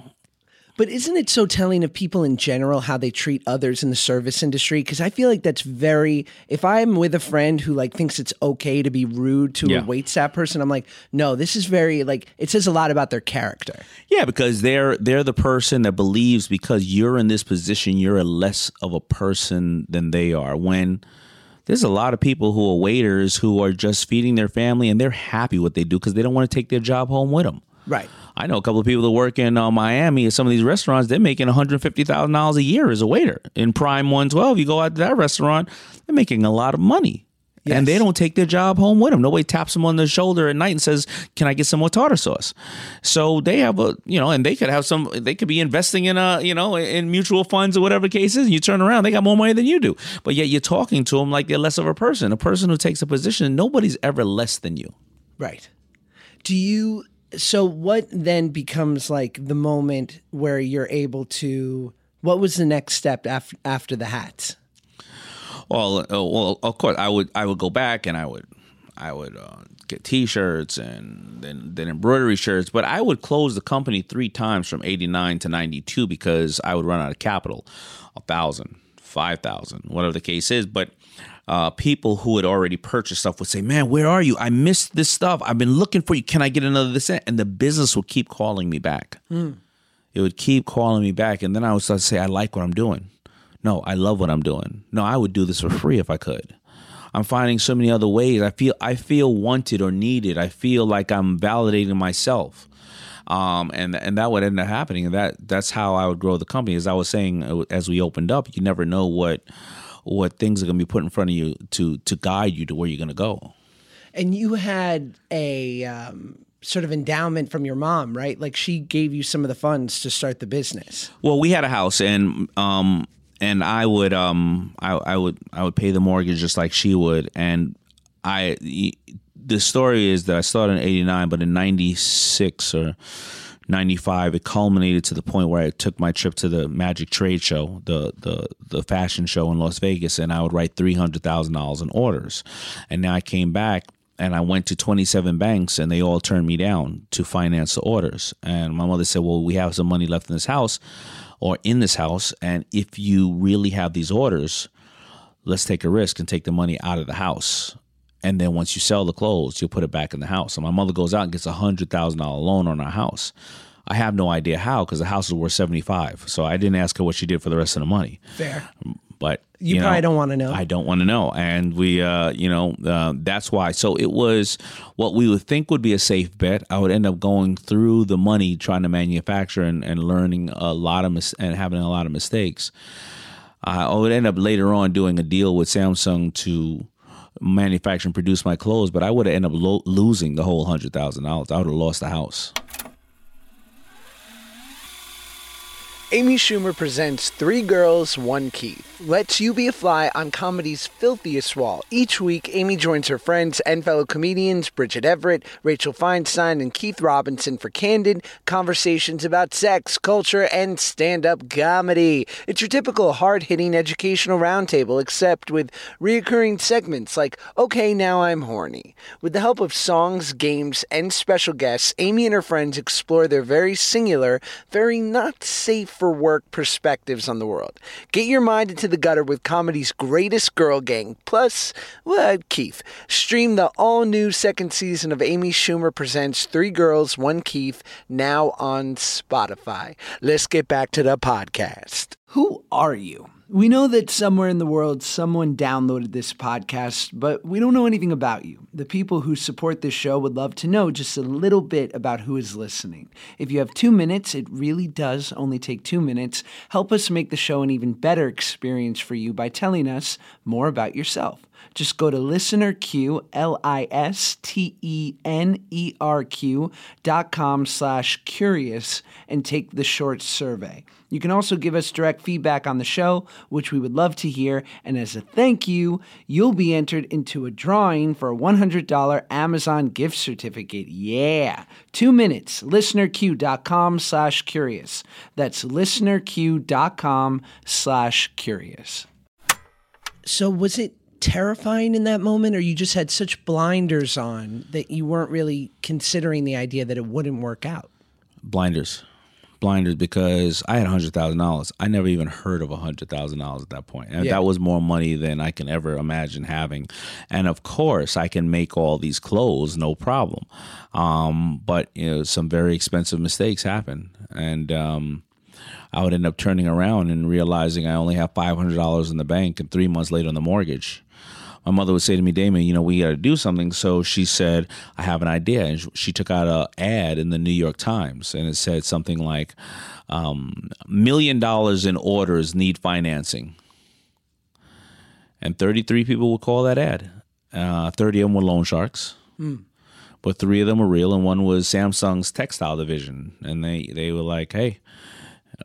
but isn't it so telling of people in general how they treat others in the service industry? Because I feel like that's very. If I'm with a friend who like thinks it's okay to be rude to yeah. a wait staff person, I'm like, no, this is very like it says a lot about their character. Yeah, because they're they're the person that believes because you're in this position, you're a less of a person than they are. When there's a lot of people who are waiters who are just feeding their family and they're happy what they do because they don't want to take their job home with them. Right. I know a couple of people that work in uh, Miami at some of these restaurants. They're making one hundred fifty thousand dollars a year as a waiter in Prime One Twelve. You go out to that restaurant, they're making a lot of money. Yes. And they don't take their job home with them. Nobody taps them on the shoulder at night and says, "Can I get some more tartar sauce?" So they have a, you know, and they could have some. They could be investing in a, you know, in mutual funds or whatever the case is. And you turn around, they got more money than you do, but yet you're talking to them like they're less of a person. A person who takes a position, nobody's ever less than you. Right. Do you so what then becomes like the moment where you're able to what was the next step after after the hats well uh, well of course i would i would go back and i would i would uh, get t-shirts and then then embroidery shirts but i would close the company three times from 89 to 92 because i would run out of capital. A thousand five thousand whatever the case is but uh, people who had already purchased stuff would say, "Man, where are you? I missed this stuff. I've been looking for you. Can I get another this?" And the business would keep calling me back. Mm. It would keep calling me back, and then I would start to say, "I like what I'm doing. No, I love what I'm doing. No, I would do this for free if I could." I'm finding so many other ways. I feel I feel wanted or needed. I feel like I'm validating myself. Um, and and that would end up happening. And that that's how I would grow the company. As I was saying, uh, as we opened up, you never know what what things are going to be put in front of you to to guide you to where you're going to go. And you had a um, sort of endowment from your mom, right? Like she gave you some of the funds to start the business. Well, we had a house, and um, and I would um, I, I would I would pay the mortgage just like she would, and I the story is that I started in '89, but in '96 or '95, it culminated to the point where I took my trip to the Magic Trade Show, the the the fashion show in Las Vegas, and I would write three hundred thousand dollars in orders. And now I came back and I went to 27 banks and they all turned me down to finance the orders. And my mother said, Well, we have some money left in this house or in this house. And if you really have these orders, let's take a risk and take the money out of the house. And then once you sell the clothes, you'll put it back in the house. And my mother goes out and gets a hundred thousand dollar loan on our house. I have no idea how because the house is worth seventy five. So I didn't ask her what she did for the rest of the money. Fair. But You, probably don't want to know. I don't want to know. And we, uh, you know, uh, that's why. So it was what we would think would be a safe bet. I would end up going through the money trying to manufacture and, and learning a lot of mis- and having a lot of mistakes. I would end up later on doing a deal with Samsung to manufacture and produce my clothes, but I would have ended up lo- losing the whole hundred thousand dollars. I would have lost the house. Amy Schumer presents Three Girls, One Keith. Lets you be a fly on comedy's filthiest wall. Each week, Amy joins her friends and fellow comedians Bridget Everett, Rachel Feinstein, and Keith Robinson for candid conversations about sex, culture, and stand up comedy. It's your typical hard hitting educational roundtable, except with reoccurring segments like Okay, Now I'm Horny. With the help of songs, games, and special guests, Amy and her friends explore their very singular, very not safe for work perspectives on the world. Get your mind into the gutter with comedy's greatest girl gang, plus, well, Keith. Stream the all new second season of Amy Schumer Presents Three Girls, One Keith now on Spotify. Let's get back to the podcast. Who are you? We know that somewhere in the world someone downloaded this podcast, but we don't know anything about you. The people who support this show would love to know just a little bit about who is listening. If you have two minutes, it really does only take two minutes. Help us make the show an even better experience for you by telling us more about yourself. Just go to listenerq, L-I-S-T-E-N-E-R-Q dot com slash curious and take the short survey. You can also give us direct feedback on the show, which we would love to hear. And as a thank you, you'll be entered into a drawing for a $100 Amazon gift certificate. Yeah. Two minutes. Listenerq.com slash curious. That's listenerq.com slash curious. So was it terrifying in that moment or you just had such blinders on that you weren't really considering the idea that it wouldn't work out? Blinders. Blinders because I had hundred thousand dollars. I never even heard of hundred thousand dollars at that point, and Yeah. that was more money than I can ever imagine having. And of course, I can make all these clothes, no problem. Um, but you know, some very expensive mistakes happen, and um, I would end up turning around and realizing I only have five hundred dollars in the bank, and three months later on the mortgage. My mother would say to me, Daymond, you know, we got to do something. So she said, I have an idea. And she took out an ad in the New York Times, and it said something like, um, million dollars in orders need financing. And 33 people would call that ad. Uh, 30 of them were loan sharks but three of them were real, and one was Samsung's textile division, and they they were like, hey.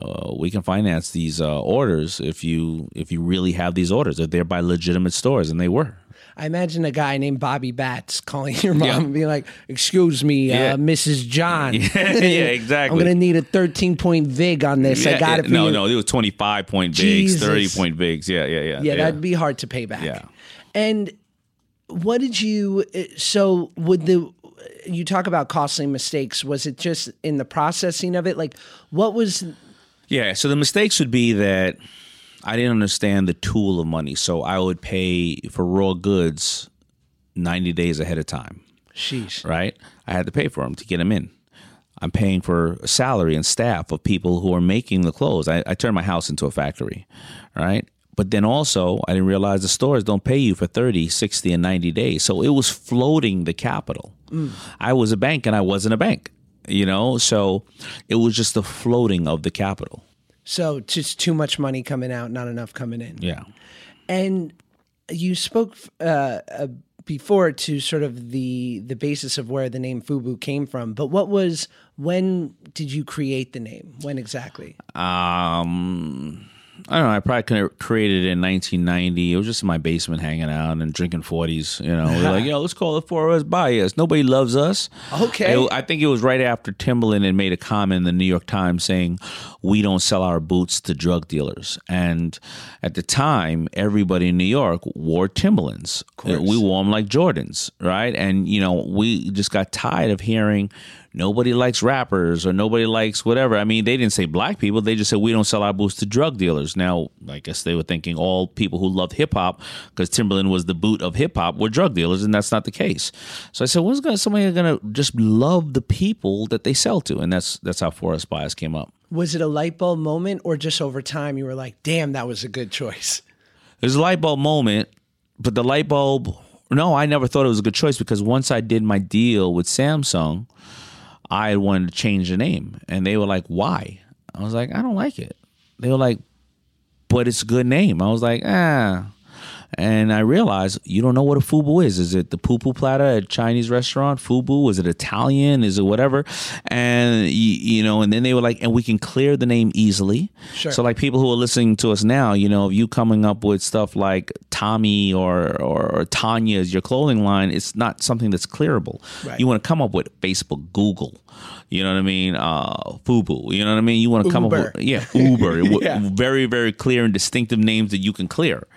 Uh, we can finance these uh, orders if you if you really have these orders. If they're by legitimate stores, and they were. I imagine a guy named Bobby Bats calling your mom Yeah. and being like, "Excuse me, Yeah. uh, Mrs. John. Yeah, exactly. I'm gonna need a 13 point vig on this. I got it for no, you." no, it was twenty five point vigs, Jesus. thirty point vigs. Yeah, yeah, yeah. yeah, that'd be hard to pay back. Yeah. And what did you? uh, So would the? You talk about costly mistakes. Was it just in the processing of it? Like, what was? Yeah, so the mistakes would be that I didn't understand the tool of money. So I would pay for raw goods 90 days ahead of time, Sheesh. right? I had to pay for them to get them in. I'm paying for a salary and staff of people who are making the clothes. I, I turned my house into a factory, right? But then also, I didn't realize the stores don't pay you for 30, 60, and 90 days. So it was floating the capital. Mm. I was a bank and I wasn't a bank, you know? So it was just the floating of the capital. So just too much money coming out, not enough coming in. Yeah. And you spoke uh, uh, before to sort of the the basis of where the name Fubu came from. But what was when did you create the name? When exactly? Um, I don't know. I probably could have created it in 1990. It was just in my basement hanging out and drinking 40s. You know, we are like, yo, let's call it for us by us. Nobody loves us. Okay. It- I think it was right after Timberland had made a comment in the New York Times saying, we don't sell our boots to drug dealers. And at the time, everybody in New York wore Timberlands. We wore them like Jordans, right? And, you know, we just got tired of hearing nobody likes rappers or nobody likes whatever. I mean, they didn't say black people. They just said we don't sell our boots to drug dealers. Now, I guess they were thinking all people who loved hip hop, because Timberland was the boot of hip hop, were drug dealers, and that's not the case. So I said, when's gonna, somebody going to just love the people that they sell to? And that's that's how For Us By Us came up. Was it a light bulb moment, or just over time you were like, "Damn, that was a good choice"? It was a light bulb moment, but the light bulb. No, I never thought it was a good choice because once I did my deal with Samsung, I wanted to change the name, and they were like, "Why?" I was like, "I don't like it." They were like, "But it's a good name." I was like, "Ah." And I realized you don't know what a fubu is. Is it the poo poo platter at a Chinese restaurant? Fubu? Is it Italian? Is it whatever? And you, you know, and then they were like, and we can clear the name easily. Sure. So like people who are listening to us now, you know, if you coming up with stuff like Tommy or or, or Tanya as your clothing line, it's not something that's clearable. Right. You want to come up with Facebook, Google. You know what I mean? Uh, Fubu. You know what I mean? You want to come up with yeah, Uber. Yeah. Very very clear and distinctive names that you can clear.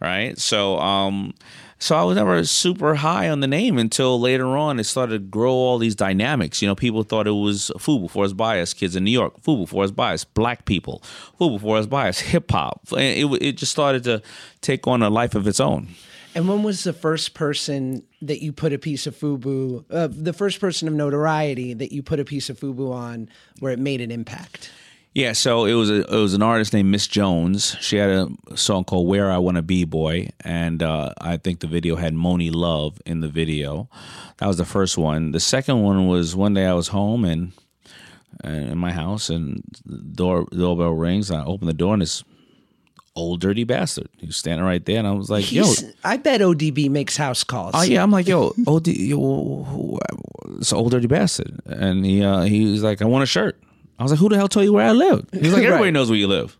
Right. So um, so I was never super high on the name until later on it started to grow all these dynamics. You know, people thought it was Fubu For Us By Us, kids in New York, Fubu For Us By Us, black people, Fubu For Us By Us, hip hop. It, it just started to take on a life of its own. And when was the first person that you put a piece of FUBU, uh, the first person of notoriety that you put a piece of FUBU on where it made an impact? Yeah, so it was a it was an artist named Miss Jones. She had a song called "Where I Want to Be Boy," and uh, I think the video had Monie Love in the video. That was the first one. The second one was one day I was home and, and in my house, and the door doorbell rings. And I open the door, and this old dirty bastard. Was standing right there, and I was like, "Yo." I bet ODB makes house calls. Oh yeah, I'm like, yo, OD, yo, it's old dirty bastard, and he uh, he was like, I want a shirt. I was like, who the hell told you where I live? He's like, everybody Right. knows where you live.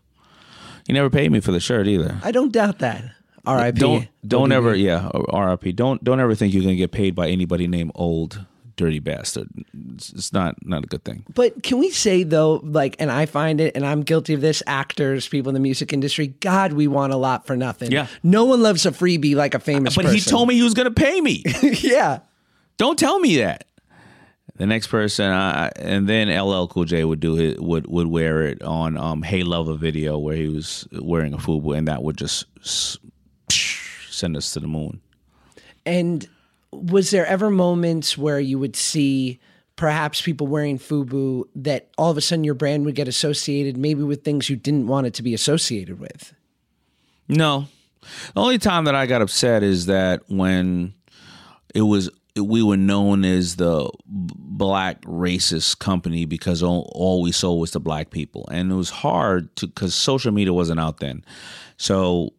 He never paid me for the shirt either. I don't doubt that. R.I.P. Don't don't ODB. ever yeah RIP. Don't don't ever think you're gonna get paid by anybody named old dirty bastard. It's, it's not not a good thing. But can we say though, like, and I find it, and I'm guilty of this. Actors, people in the music industry, God, we want a lot for nothing. Yeah. no one loves a freebie like a famous. But he told me he was gonna pay me. me, yeah. Don't tell me that. The next person, I, and then LL Cool J would do it. Would would wear it on um, "Hey Lover" video where he was wearing a FUBU, and that would just send us to the moon. And was there ever moments where you would see perhaps people wearing FUBU that all of a sudden your brand would get associated maybe with things you didn't want it to be associated with? No, the only time that I got upset is that when it was we were known as the black racist company because all, all we sold was to black people, and it was hard to because social media wasn't out then. So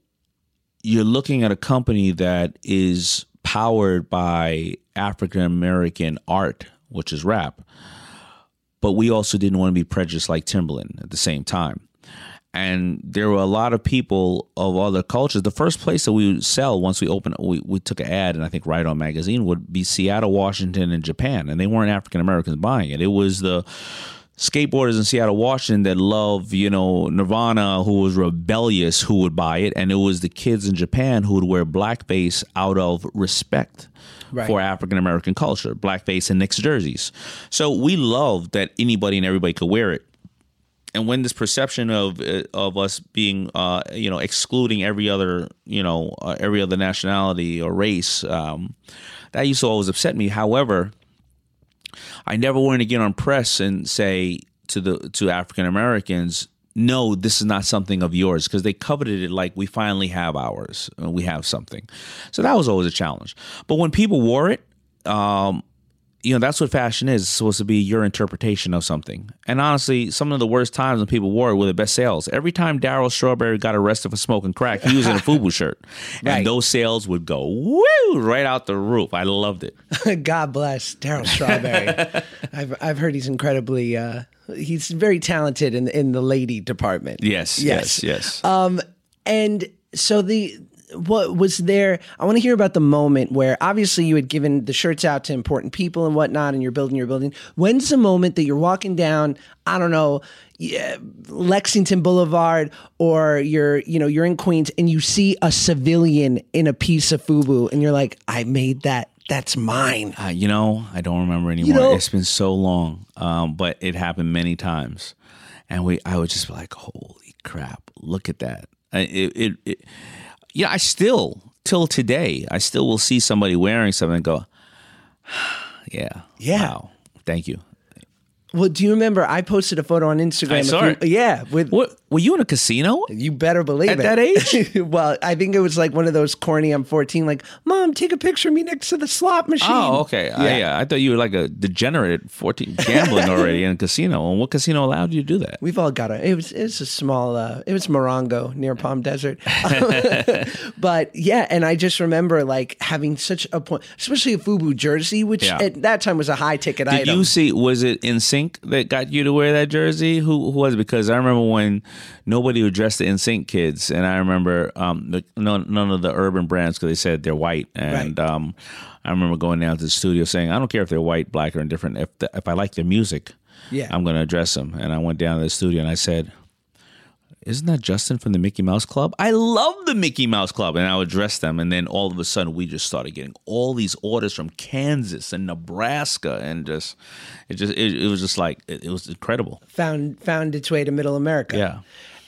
you're looking at a company that is powered by African American art, which is rap, but we also didn't want to be prejudiced like Timberland at the same time and there were a lot of people of other cultures. The first place that we would sell once we opened, we, we took an ad, and I think Right On Magazine would be Seattle, Washington, and Japan, and they weren't African Americans buying it. It was the skateboarders in Seattle, Washington that love, you know, Nirvana, who was rebellious, who would buy it, and it was the kids in Japan who would wear blackface out of respect Right. for African American culture, blackface and Knicks jerseys. So we loved that anybody and everybody could wear it and when this perception of uh, of us being uh, you know excluding every other you know uh, every other nationality or race um, that used to always upset me. However i never wanted to get on press and say to the to african americans no this is not something of yours because they coveted it like we finally have ours and we have something. So that was always a challenge. But when people wore it um, you know that's what fashion is. It's supposed to be your interpretation of something. And honestly, some of the worst times when people wore it were the best sales. Every time Darryl Strawberry got arrested for smoking crack, he was in a FUBU shirt, Right. and those sales would go woo right out the roof. I loved it. God bless Darryl Strawberry. I've I've heard he's incredibly uh, he's very talented in in the lady department. Yes, yes, yes. Um, and so the what was there? I want to hear about the moment where obviously you had given the shirts out to important people and whatnot, and you're building your building. When's the moment that you're walking down? I don't know. yeah, Lexington Boulevard, or you're, you know, you're in Queens, and you see a civilian in a piece of FUBU, and you're like, "I made that. That's mine." Uh, you know, I don't remember anymore. know- it's been so long, um, but it happened many times, and we, I would just be like, "Holy crap! Look at that!" I- It, it, yeah, I still till today, I still will see somebody wearing something and go, "Yeah, Yeah. wow, thank you." Well, do you remember? I posted a photo on Instagram. I saw few- it. Yeah, with What were you in a casino? You better believe At it. that age? well, I think it was like one of those corny. I'm 14. Like, mom, take a picture of me next to the slot machine. Oh, okay. Yeah. I, yeah, I thought you were like a degenerate 14 gambling already in a casino. And what casino allowed you to do that? We've all got a. It was. It was a small. Uh, it was Morongo near Palm Desert. but yeah, and I just remember like having such a point, especially a FUBU jersey, which Yeah. at that time was a high ticket Did item. Did you see? Was it NSYNC that got you to wear that jersey? Who, who was it? Because I remember when nobody would dress the NSYNC kids, and I remember um, the, none, none of the urban brands because they said they're white, and Right. um, I remember going down to the studio saying, "I don't care if they're white, black, or indifferent. If the, if I like their music, Yeah. I'm going to address them." And I went down to the studio and I said. Isn't that Justin from the Mickey Mouse Club? I love the Mickey Mouse Club. And I would dress them. And then all of a sudden, we just started getting all these orders from Kansas and Nebraska. And just, it just, it, it was just like, it, it was incredible. found found its way to Middle America. Yeah.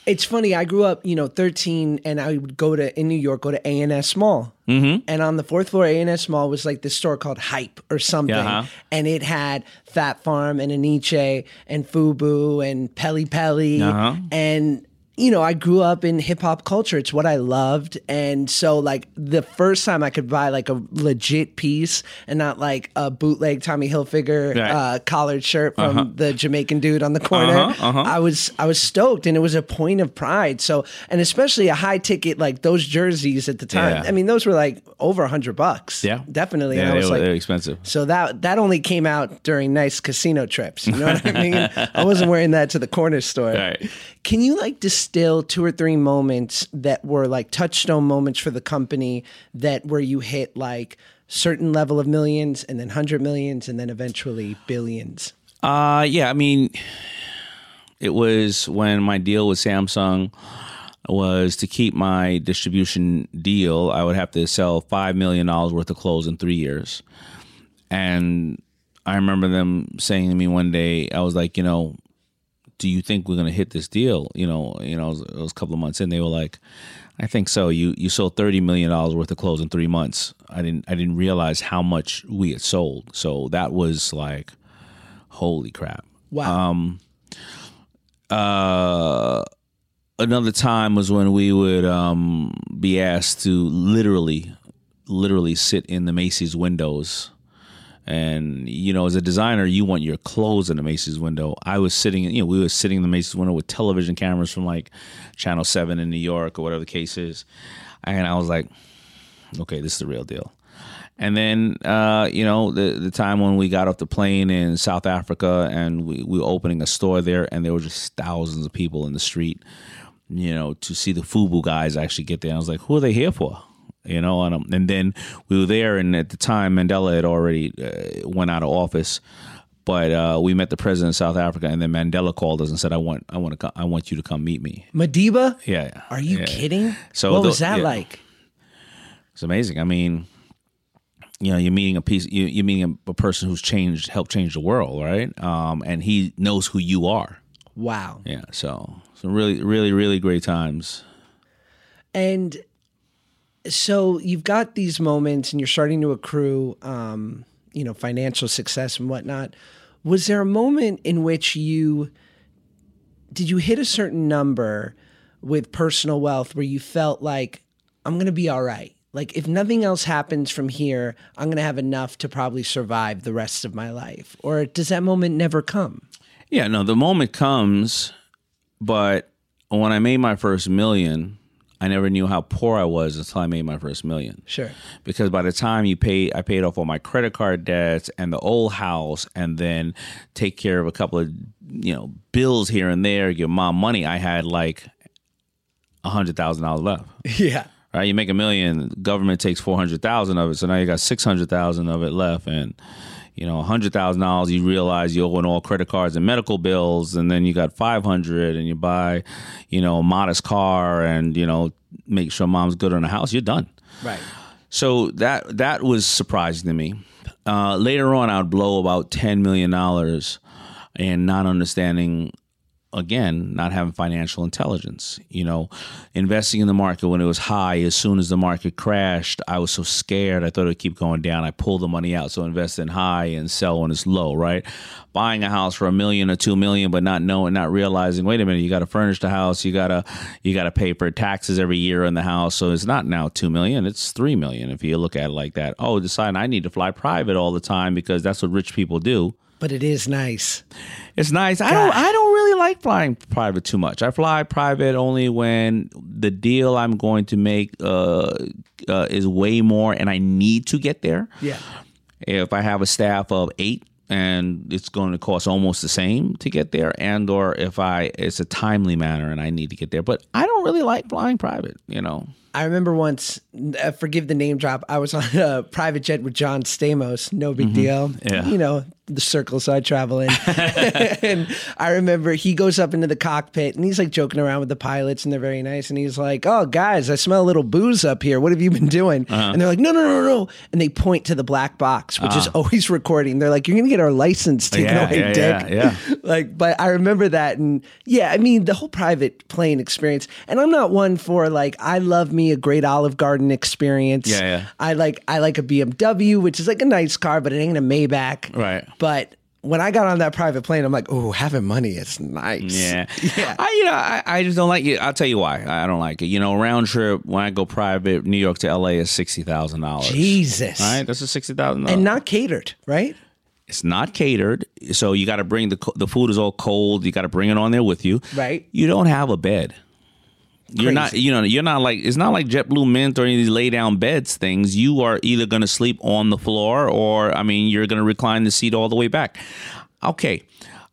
It's funny. I grew up, you know, 13, and I would go to in New York, go to A and S Mall, mm-hmm. and on the fourth floor, A and S Mall was like this store called Hype or something, Yeah, huh? and it had Phat Farm and Aniche and Fubu and Pelle Pelle, Uh-huh. and you know, I grew up in hip hop culture. It's what I loved. And so, like, the first time I could buy like a legit piece and not like a bootleg Tommy Hilfiger Right. uh, collared shirt from the Jamaican dude on the corner, Uh-huh, uh-huh. I was I was stoked, and it was a point of pride. So, and especially a high ticket like those jerseys at the time. Yeah. I mean, those were like over a hundred bucks. Yeah. definitely. Yeah, and I they was were, like, they were expensive. so that that only came out during nice casino trips. You know what I mean? I wasn't wearing that to the corner store. Right. Can you like distill two or three moments that were like touchstone moments for the company that where you hit like certain level of millions and then hundred millions and then eventually billions? Uh yeah, I mean it was when my deal with Samsung was to keep my distribution deal, I would have to sell 5 million dollars worth of clothes in 3 years. And I remember them saying to me one day, I was like, you know, do you think we're going to hit this deal? You know, you know, it was, it was a couple of months in. They were like, I think so. You you sold thirty million dollars worth of clothes in three months. I didn't I didn't realize how much we had sold. So that was like, holy crap. Wow. Um, Uh, another time was when we would um, be asked to literally, literally sit in the Macy's windows. And you know, as a designer, you want your clothes in the Macy's window. I was sitting, you know, we were sitting in the Macy's window with television cameras from like Channel Seven in New York or whatever the case is, and I was like, okay, this is the real deal. And then, uh, you know, the the time when we got off the plane in South Africa and we, we were opening a store there, and there were just thousands of people in the street, you know, to see the FUBU guys actually get there. I was like, who are they here for? You know, and, um, and then we were there, and at the time, Mandela had already uh, went out of office. But uh, we met the president of South Africa, and then Mandela called us and said, "I want, I want to, come, I want you to come meet me." Madiba? Yeah, Are you yeah. kidding? So what tho- was that yeah. like? It's amazing. I mean, you know, you're meeting a piece, you, you're meeting a, a person who's changed, helped change the world, right? Um, and he knows who you are. Wow. Yeah. So, some really, really, really great times. And so you've got these moments and you're starting to accrue, um, you know, financial success and whatnot. Was there a moment in which you did you hit a certain number with personal wealth where you felt like I'm going to be all right? like if nothing else happens from here, I'm going to have enough to probably survive the rest of my life? Or does that moment never come? Yeah, no, the moment comes, but when I made my first million, I never knew how poor I was until I made my first million. Sure. Because by the time you pay, I paid off all my credit card debts and the old house, and then take care of a couple of you know bills here and there, give mom money. I had like a hundred thousand dollars left. Yeah. Right, you make a million, government takes four hundred thousand of it, so now you got six hundred thousand of it left, and you know, hundred thousand dollars, you realize you owe on all credit cards and medical bills, and then you got five hundred, and you buy, you know, a modest car, and you know, make sure mom's good on the house. You're done. Right. So that that was surprising to me. Uh, later on, I'd blow about ten million dollars, and not understanding again, not having financial intelligence. You know, investing in the market when it was high, as soon as the market crashed, I was so scared. I thought it would keep going down. I pulled the money out. So invest in high and sell when it's low, right? Buying a house for a million or two million, but not knowing, not realizing, wait a minute, you got to furnish the house. You got to, you got to pay for taxes every year in the house. So it's not now two million, it's three million if you look at it like that. Oh, decide I need to fly private all the time because that's what rich people do but it is nice. It's nice. I don't. I don't really like flying private too much. I fly private only when the deal I'm going to make uh, uh, is way more, and I need to get there. Yeah. If I have a staff of eight and it's going to cost almost the same to get there and or if i it's a timely manner and i need to get there but i don't really like flying private you know I remember once, uh, forgive the name drop, I was on a private jet with John Stamos, no big mm-hmm. deal. Yeah. You know, the circles I travel in. and I remember he goes up into the cockpit and he's like joking around with the pilots and they're very nice. And he's like, Oh, guys, I smell a little booze up here. What have you been doing? Uh-huh. And they're like, No, no, no, no. And they point to the black box, which uh-huh. is always recording. They're like, You're going to get our license taken yeah, away, yeah, dick. Yeah, yeah. like, but I remember that. And yeah, I mean, the whole private plane experience. And I'm not one for like, I love me a great Olive Garden experience. Yeah, yeah. I like, I like a BMW, which is like a nice car, but it ain't a Maybach. Right. But when I got on that private plane, I'm like, oh, having money is nice. Yeah, yeah. I, you know, I, I just don't like it. I'll tell you why. I don't like it. You know, round trip when I go private, New York to LA is sixty thousand dollars. Jesus, all right, that's a $60,000. and not catered, right? It's not catered, so you got to bring the the food is all cold. You got to bring it on there with you. Right. You don't have a bed. You're not, you know, you're not like it's not like JetBlue Mint or any of these lay down beds things. You are either going to sleep on the floor or, I mean, you're going to recline the seat all the way back. Okay,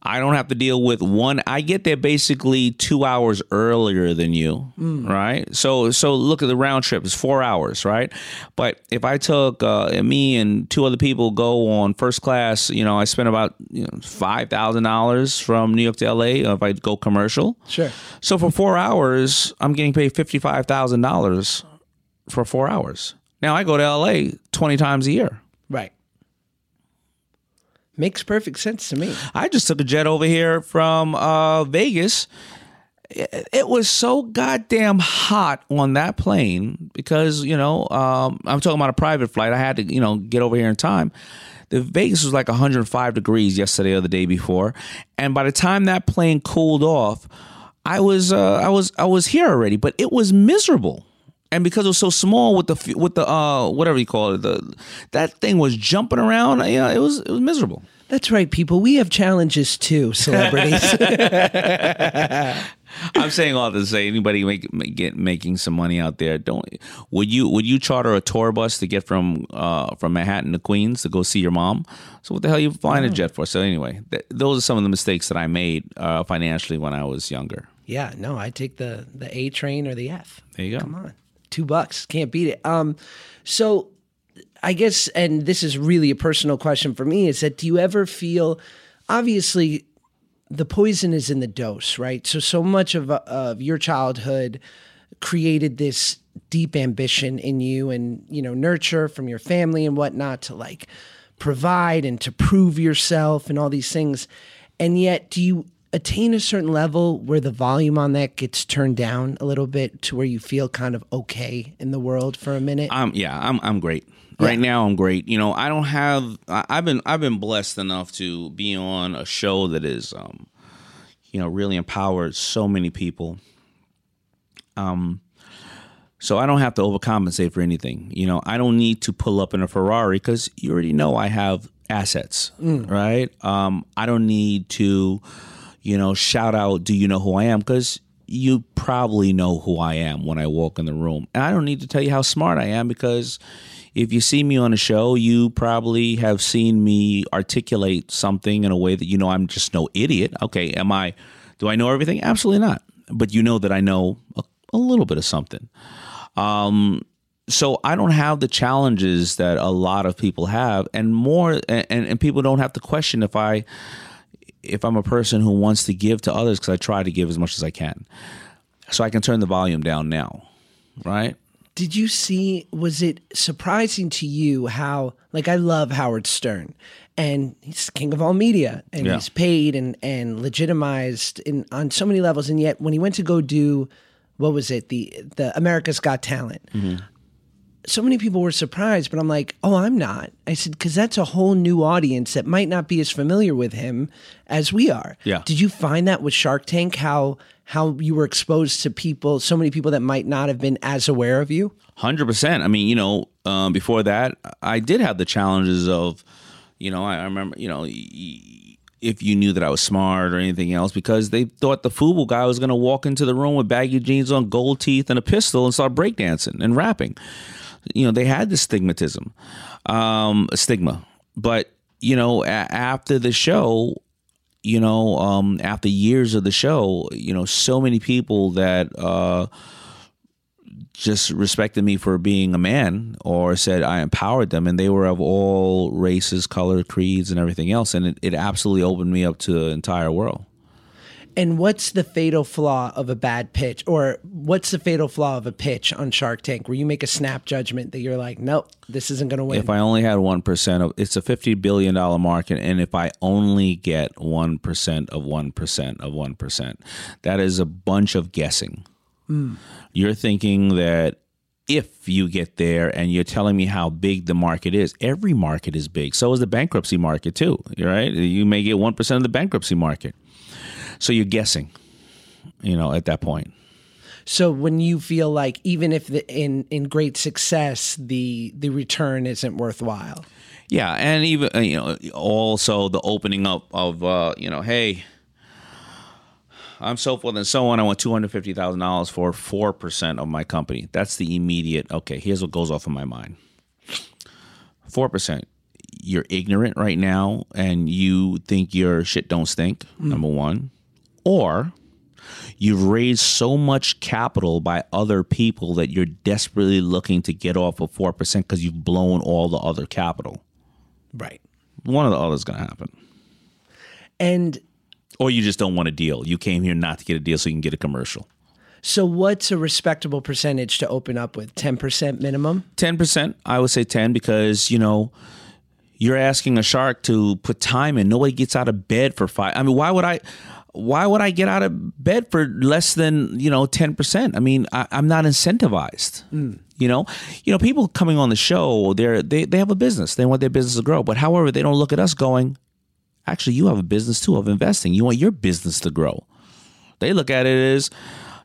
I don't have to deal with one. I get there basically two hours earlier than you, mm. right? So, so look at the round trip; it's four hours, right? But if I took uh, me and two other people go on first class, you know, I spend about you know, five thousand dollars from New York to LA. If I go commercial, sure. So for four hours, I'm getting paid fifty five thousand dollars for four hours. Now I go to LA twenty times a year. Right. Makes perfect sense to me. I just took a jet over here from uh, Vegas. It, was so goddamn hot on that plane because you know um, I'm talking about a private flight. I had to you know get over here in time. The Vegas was like 105 degrees yesterday or the day before, and by the time that plane cooled off, I was uh, I was I was here already. But it was miserable and because it was so small with the with the uh whatever you call it the that thing was jumping around yeah it was it was miserable. That's right people. We have challenges too celebrities. I'm saying all to say anybody make, get making some money out there don't would you would you charter a tour bus to get from uh from manhattan to queens to go see your mom? So what the hell are you flying a jet for? So anyway th- those are some of the mistakes that i made uh financially when i was younger. Yeah no i take the the a train or the f. There you go. Come on two bucks. Can't beat it. Um, so I guess, and this is really a personal question for me, is that do you ever feel, obviously, the poison is in the dose, right? So, so much of, of your childhood created this deep ambition in you and, you know, nurture from your family and whatnot to like provide and to prove yourself and all these things. And yet, do you attain a certain level where the volume on that gets turned down a little bit to where you feel kind of okay in the world for a minute? Um, yeah, I'm I'm great. Yeah. Right now, I'm great. You know, I don't have. I, have been I've been blessed enough to be on a show that is, um, you know, really empowered so many people. Um, So I don't have to overcompensate for anything. You know, I don't need to pull up in a Ferrari because you already know I have assets, right? Um, I don't need to, you know, shout out, "Do you know who I am?" Because you probably know who I am when I walk in the room, and I don't need to tell you how smart I am because if you see me on a show, you probably have seen me articulate something in a way that you know I'm just no idiot. Okay, am I? Do I know everything? Absolutely not. But you know that I know a, a little bit of something. Um, so I don't have the challenges that a lot of people have, and more, and, and people don't have to question if I, if I'm a person who wants to give to others because I try to give as much as I can. So I can turn the volume down now, right? Did you see? Was it surprising to you how, like, I love Howard Stern, and he's king of all media, and Yeah. he's paid and and legitimized in on so many levels, and yet when he went to go do, what was it, the the America's Got Talent, mm-hmm. So many people were surprised, but I'm like, oh, I'm not. I said, because that's a whole new audience that might not be as familiar with him as we are. Yeah. Did you find that with Shark Tank, how how you were exposed to people, so many people that might not have been as aware of you? Hundred percent. I mean, you know, um, before that, I did have the challenges of, you know, I, I remember, you know, y- if you knew that I was smart or anything else, because they thought the Fubu guy was going to walk into the room with baggy jeans on, gold teeth, and a pistol and start breakdancing and rapping. You know, they had the stigmatism, um, stigma. But you know, a- after the show, you know, um, after years of the show, you know, so many people that. Uh, just respected me for being a man or said I empowered them and they were of all races, color, creeds and everything else and it, it absolutely opened me up to the entire world. And what's the fatal flaw of a bad pitch, or what's the fatal flaw of a pitch on Shark Tank, where you make a snap judgment that you're like, nope, this isn't going to win? If I only had 1% of it's a 50 billion dollar market and if I only get 1% of 1% of 1%, that is a bunch of guessing. Mm. You're thinking that if you get there and you're telling me how big the market is, every market is big. So is the bankruptcy market too, right? You may get 1% of the bankruptcy market. So you're guessing, you know, at that point. So when you feel like even if the, in in great success the the return isn't worthwhile. Yeah, and even uh, you know also the opening up of uh, you know, hey, I'm so forth and so on. I want two hundred fifty thousand dollars for four percent of my company. That's the immediate. Okay, here's what goes off in my mind. Four percent. You're ignorant right now, and you think your shit don't stink. Number one, or you've raised so much capital by other people that you're desperately looking to get off of four percent because you've blown all the other capital Right. one of the other is going to happen. And Or you just don't want a deal. You came here not to get a deal so you can get a commercial. so what's a respectable percentage to open up with? 10% minimum? 10%, I would say 10 because, you know, you're asking a shark to put time in. Nobody gets out of bed for 5. I mean, why would I why would I get out of bed for less than, you know, 10%? I mean, I, I'm not incentivized. Mm. You know, you know, people coming on the show, they're they, they have a business. They want their business to grow. But however, they don't look at us going, actually you have a business too of investing. You want your business to grow. They look at it as,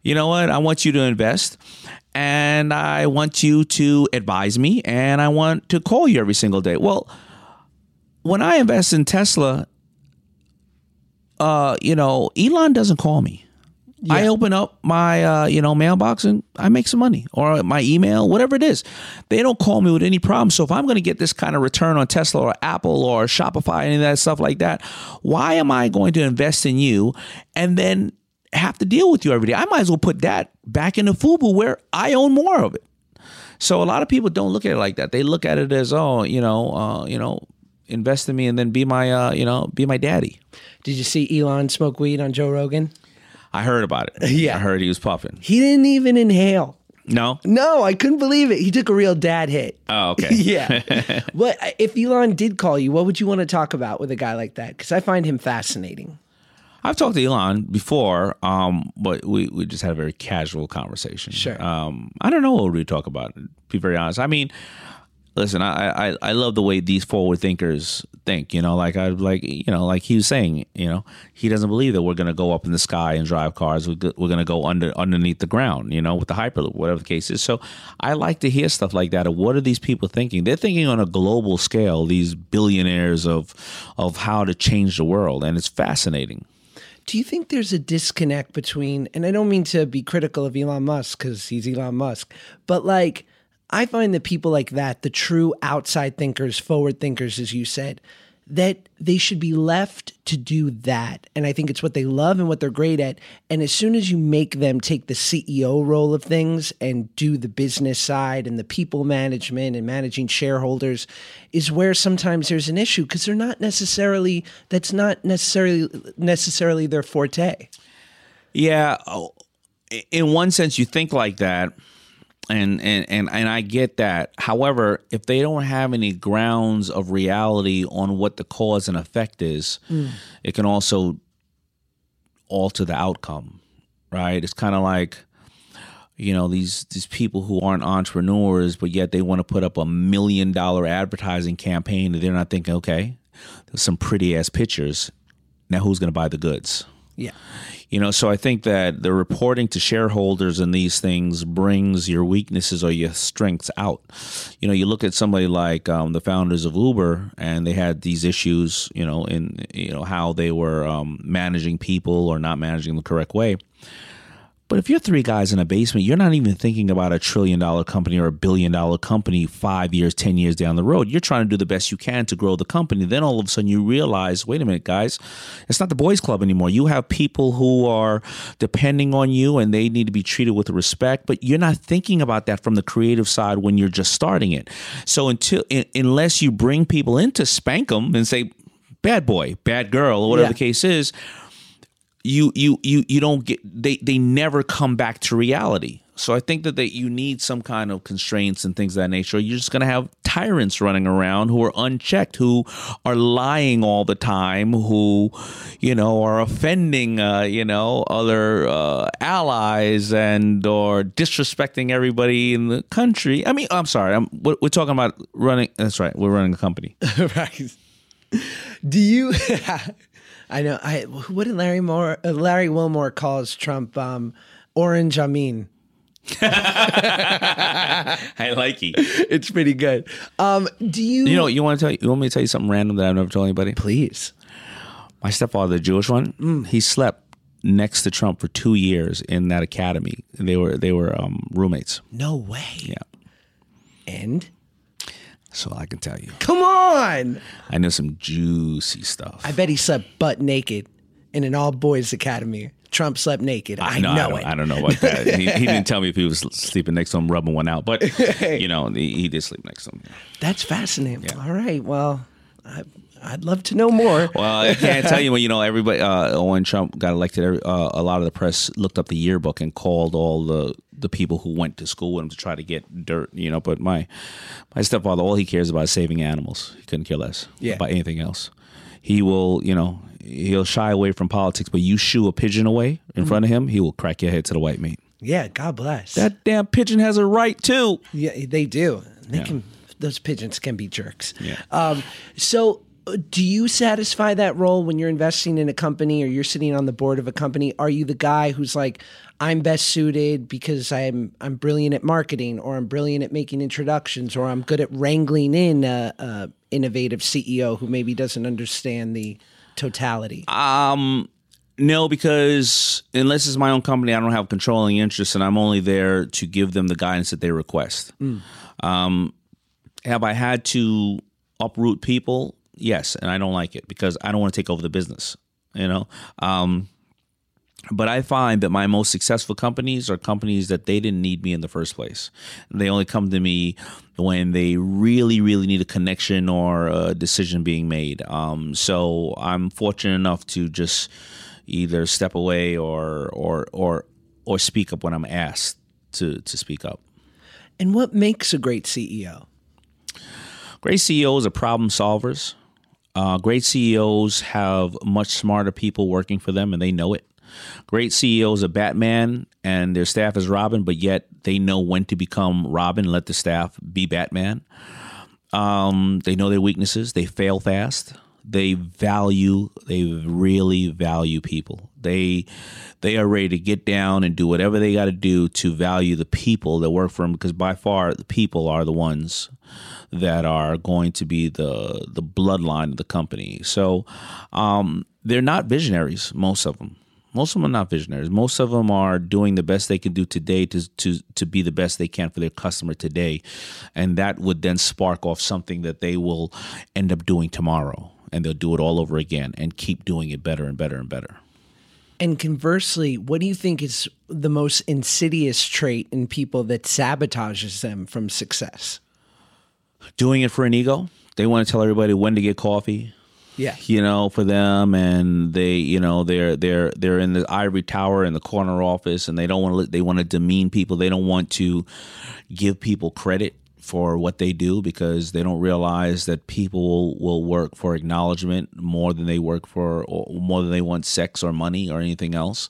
you know what, I want you to invest and I want you to advise me and I want to call you every single day. Well, when I invest in Tesla, uh, you know, Elon doesn't call me. I open up my uh, you know mailbox and I make some money or my email, whatever it is. They don't call me with any problem. So if I'm going to get this kind of return on Tesla or Apple or Shopify, any of that stuff like that, why am I going to invest in you and then have to deal with you every day? I might as well put that back into Fubu where I own more of it. So a lot of people don't look at it like that. They look at it as oh, you know, uh, you know, invest in me and then be my uh, you know, be my daddy. Did you see Elon smoke weed on Joe Rogan? I heard about it. Yeah. I heard he was puffing. He didn't even inhale. No. No, I couldn't believe it. He took a real dad hit. Oh, okay. yeah. what if Elon did call you? What would you want to talk about with a guy like that? Because I find him fascinating. I've talked to Elon before, um, but we, we just had a very casual conversation. Sure. Um, I don't know what we talk about. To be very honest, I mean, listen, I, I I love the way these forward thinkers think. You know, like I like you know, like he was saying, you know, he doesn't believe that we're going to go up in the sky and drive cars. We're, going to go under underneath the ground. You know, with the hyperloop, whatever the case is. So I like to hear stuff like that. Of what are these people thinking? They're thinking on a global scale. These billionaires of of how to change the world, and it's fascinating. Do you think there's a disconnect between, and I don't mean to be critical of Elon Musk because he's Elon Musk, but like, I find that people like that, the true outside thinkers, forward thinkers, as you said, that they should be left to do that. And I think it's what they love and what they're great at. And as soon as you make them take the CEO role of things and do the business side and the people management and managing shareholders, is where sometimes there's an issue because they're not necessarily, that's not necessarily necessarily their forte. Yeah, oh, in one sense, you think like that and and and and I get that. However, if they don't have any grounds of reality on what the cause and effect is, mm. it can also alter the outcome. Right? It's kind of like you know these these people who aren't entrepreneurs, but yet they want to put up a million dollar advertising campaign, and they're not thinking, okay, there's some pretty ass pictures. Now, who's going to buy the goods? Yeah. You know, so I think that the reporting to shareholders and these things brings your weaknesses or your strengths out. You know, you look at somebody like um, the founders of Uber, and they had these issues. You know, in you know how they were um, managing people or not managing the correct way. But if you're three guys in a basement, you're not even thinking about a trillion dollar company or a billion dollar company five years, 10 years down the road. You're trying to do the best you can to grow the company. Then all of a sudden you realize wait a minute, guys, it's not the boys' club anymore. You have people who are depending on you and they need to be treated with respect, but you're not thinking about that from the creative side when you're just starting it. So until, in, unless you bring people in to spank them and say, bad boy, bad girl, or whatever yeah. the case is, you you you you don't get they they never come back to reality. So I think that that you need some kind of constraints and things of that nature. You're just going to have tyrants running around who are unchecked, who are lying all the time, who you know are offending uh, you know other uh, allies and or disrespecting everybody in the country. I mean, I'm sorry, I'm we're, we're talking about running. That's right, we're running a company. right. Do you? I know. I what did Larry Moore, uh, Larry Wilmore calls Trump um, Orange Amin. I like it. It's pretty good. Um, do you? You know, you want to tell? You want me to tell you something random that I've never told anybody? Please. My stepfather, the Jewish one, mm. he slept next to Trump for two years in that academy. They were they were um, roommates. No way. Yeah. And so I can tell you. Come on. I know some juicy stuff. I bet he slept butt naked in an all boys academy. Trump slept naked. I, I know, I it. I don't know about that. he, he, didn't tell me if he was sleeping next to him, rubbing one out, but you know, he, he did sleep next to him. That's fascinating. Yeah. All right. Well, I, I'd love to know more. Well, I can't tell you when you know everybody. Uh, when Trump got elected, uh, a lot of the press looked up the yearbook and called all the the people who went to school with him to try to get dirt. You know, but my my stepfather, all he cares about is saving animals. He couldn't care less yeah. about anything else. He will, you know, he'll shy away from politics, but you shoo a pigeon away in mm-hmm. front of him, he will crack your head to the white meat. Yeah, God bless. That damn pigeon has a right too. Yeah, they do. They yeah. can. Those pigeons can be jerks. Yeah. Um, so do you satisfy that role when you're investing in a company or you're sitting on the board of a company? Are you the guy who's like, I'm best suited because I'm I'm brilliant at marketing, or I'm brilliant at making introductions, or I'm good at wrangling in a, a innovative CEO who maybe doesn't understand the totality? Um, no, because unless it's my own company, I don't have controlling interest, and I'm only there to give them the guidance that they request. Mm. Um, have I had to uproot people? Yes, and I don't like it because I don't want to take over the business. You know, um, but I find that my most successful companies are companies that they didn't need me in the first place. They only come to me when they really, really need a connection or a decision being made. Um, so I'm fortunate enough to just either step away or or or or speak up when I'm asked to to speak up. And what makes a great CEO? Great CEOs are problem solvers. Uh, great CEOs have much smarter people working for them, and they know it. Great CEOs are Batman, and their staff is Robin, but yet they know when to become Robin. And let the staff be Batman. Um, they know their weaknesses. They fail fast. They value. They really value people. They they are ready to get down and do whatever they got to do to value the people that work for them. Because by far, the people are the ones that are going to be the the bloodline of the company. So um, they're not visionaries. Most of them. Most of them are not visionaries. Most of them are doing the best they can do today to to to be the best they can for their customer today, and that would then spark off something that they will end up doing tomorrow, and they'll do it all over again and keep doing it better and better and better. And conversely, what do you think is the most insidious trait in people that sabotages them from success? Doing it for an ego. They want to tell everybody when to get coffee, Yeah. you know, for them, and they, you know, they're they're they're in the ivory tower in the corner office, and they don't want to. They want to demean people. They don't want to give people credit for what they do because they don't realize that people will work for acknowledgement more than they work for, or more than they want sex or money or anything else.